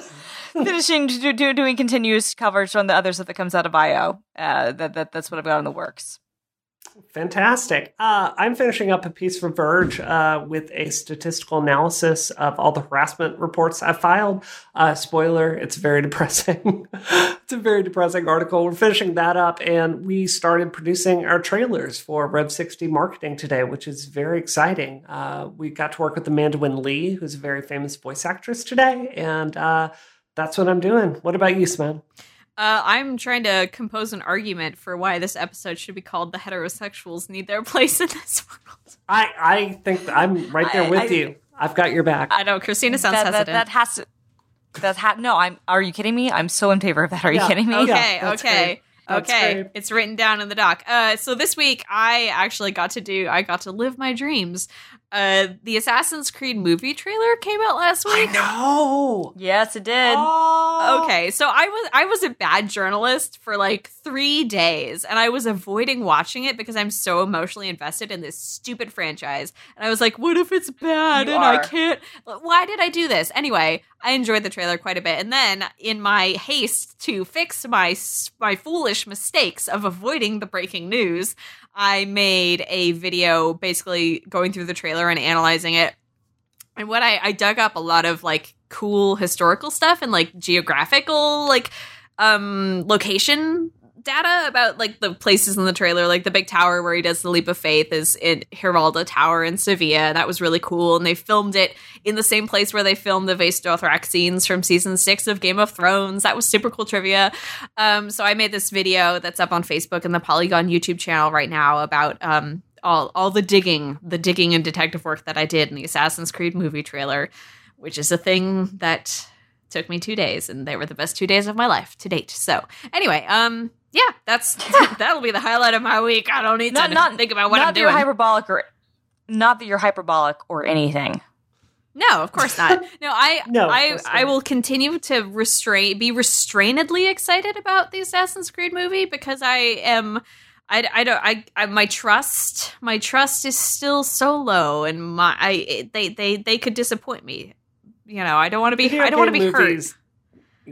finishing do, do, doing continuous coverage on the other stuff that comes out of IO. Uh, that, that that's what I've got in the works. Fantastic. Uh, I'm finishing up a piece for Verge uh, with a statistical analysis of all the harassment reports I've filed. Uh, spoiler, it's very depressing. it's a very depressing article. We're finishing that up, and we started producing our trailers for Rev 60 marketing today, which is very exciting. Uh, we got to work with Amanda Winn Lee, who's a very famous voice actress today, and uh, that's what I'm doing. What about you, Simone? Uh, I'm trying to compose an argument for why this episode should be called "The Heterosexuals Need Their Place in This World." I, I think I'm right there I- with I- you. I've got your back. I know Christina sounds that, that, hesitant. that has to. That ha- no, I'm. Are you kidding me? I'm so in favor of that. Are you Yeah. kidding me? Okay. okay, okay. okay, great. it's written down in the doc. Uh, so this week I actually got to do, I got to live my dreams. Uh, the Assassin's Creed movie trailer came out last I week. know. Yes, it did. Oh. Okay, so I was I was a bad journalist for like three days, and I was avoiding watching it because I'm so emotionally invested in this stupid franchise. And I was like, "What if it's bad You and I can't? Why did I do this?" Anyway, I enjoyed the trailer quite a bit, and then in my haste to fix my my foolish mistakes of avoiding the breaking news, I made a video basically going through the trailer and analyzing it. And what I, I dug up a lot of like cool historical stuff and like geographical like um location data about like the places in the trailer like the big tower where he does the leap of faith is in Giralda Tower in Sevilla. That was really cool. And they filmed it in the same place where they filmed the Vaes Dothrak scenes from season 6 of Game of Thrones. That was super cool trivia. Um so I made this video that's up on Facebook and the Polygon YouTube channel right now about um all all the digging, the digging and detective work that I did in the Assassin's Creed movie trailer, which is a thing that took me two days, and they were the best two days of my life to date. So anyway, um, yeah, that's that'll be the highlight of my week. I don't need Not- to not- think about what not I'm to be doing. hyperbolic or not that you're hyperbolic or anything. No, of course not. No, I No, I I will continue to restrain be restrainedly excited about the Assassin's Creed movie because I am I, I don't I, I my trust my trust is still so low and my I they they they could disappoint me. You know, I don't want to be Video I don't want to game be hurt.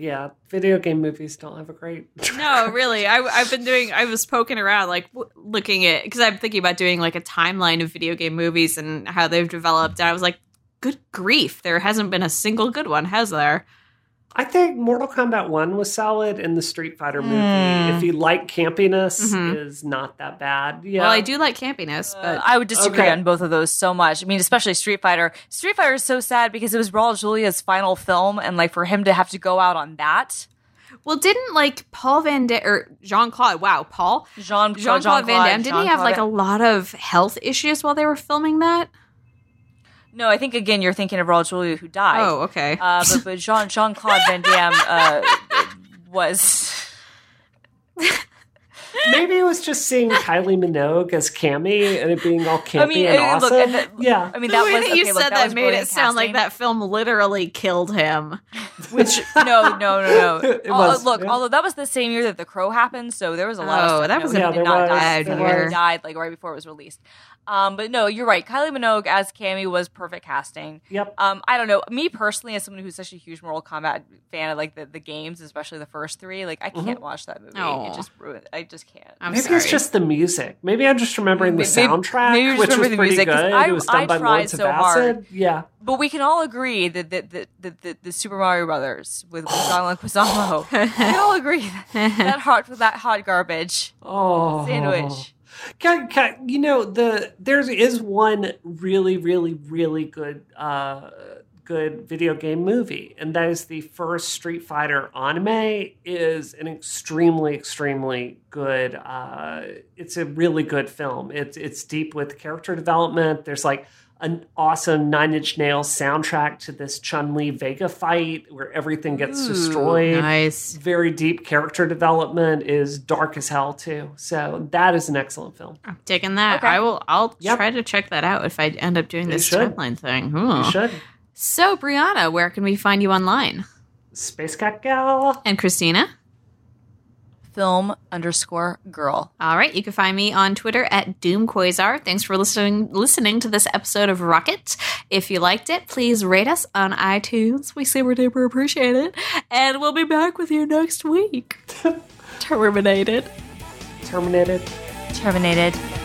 Yeah, video game movies don't have a great. No, really. I, I've been doing. I was poking around, like w- looking at because I'm thinking about doing like a timeline of video game movies and how they've developed. And I was like, good grief, there hasn't been a single good one, has there? I think Mortal Kombat One was solid, and the Street Fighter movie, Hmm. if you like campiness, Mhm. is not that bad. Yeah, Well, I do like campiness, but Uh, I would disagree Okay. on both of those so much. I mean, especially Street Fighter. Street Fighter is so sad because it was Raul Julia's final film, and like for him to have to go out on that, well, didn't like Paul Van Damme or Jean Claude? Wow, Paul Jean Jean Claude Van Damme didn't he have like a lot of health issues while they were filming that? No, I think again you're thinking of Raul Julia who died. Oh, okay. Uh, but but Jean Jean Claude Van Damme uh, was. maybe it was just seeing Kylie Minogue as Cammy and it being all campy I mean, and uh, look, awesome. uh, that- yeah, I mean, the way was that you okay, look, said that, that, made it brilliant sound like that film literally killed him. Which no, no, no, no. It Al- was, look, yeah. although that was the same year that The Crow happened, so there was a lot of Oh, stuff. that was he a- Yeah, did there not die. He year. died like right before it was released. Um, but no, you're right. Kylie Minogue as Cammy was perfect casting. yep. Um, I don't know. Me personally, as someone who's such a huge Mortal Kombat fan of like the, the games, especially the first three, like I can't watch that movie. Aw. It just ruined. I just can't. I'm Maybe sorry. it's just the music. Maybe I'm just remembering the Maybe- soundtrack, maybe you just which was remember the pretty music, 'cause good. I- it was done I by tried Lords so of hard. Yeah. But we can all agree that the the, the, the, the Super Mario Brothers with John Leguizamo, we all agree that, that hot that hot garbage Oh, sandwich. Ca- ca- You know the there is one really, really, really good, uh, good video game movie, and that is the first Street Fighter anime. is an extremely, extremely good. Uh, it's a really good film. It's it's deep with character development. There's like an awesome Nine Inch Nails soundtrack to this Chun Li Vega fight where everything gets destroyed nice. very deep character development is dark as hell too so that is an excellent film I'm digging that. Okay. I will. I'll Yep. try to check that out if I end up doing You this timeline thing. you should So, Brianna, where can we find you online? spacekatgal And Christina? Film underscore girl. All right, you can find me on Twitter at DoomQuasar. Thanks for listening listening to this episode of Rocket. If you liked it, please rate us on iTunes. We super duper appreciate it. And we'll be back with you next week. Terminated. terminated Terminated.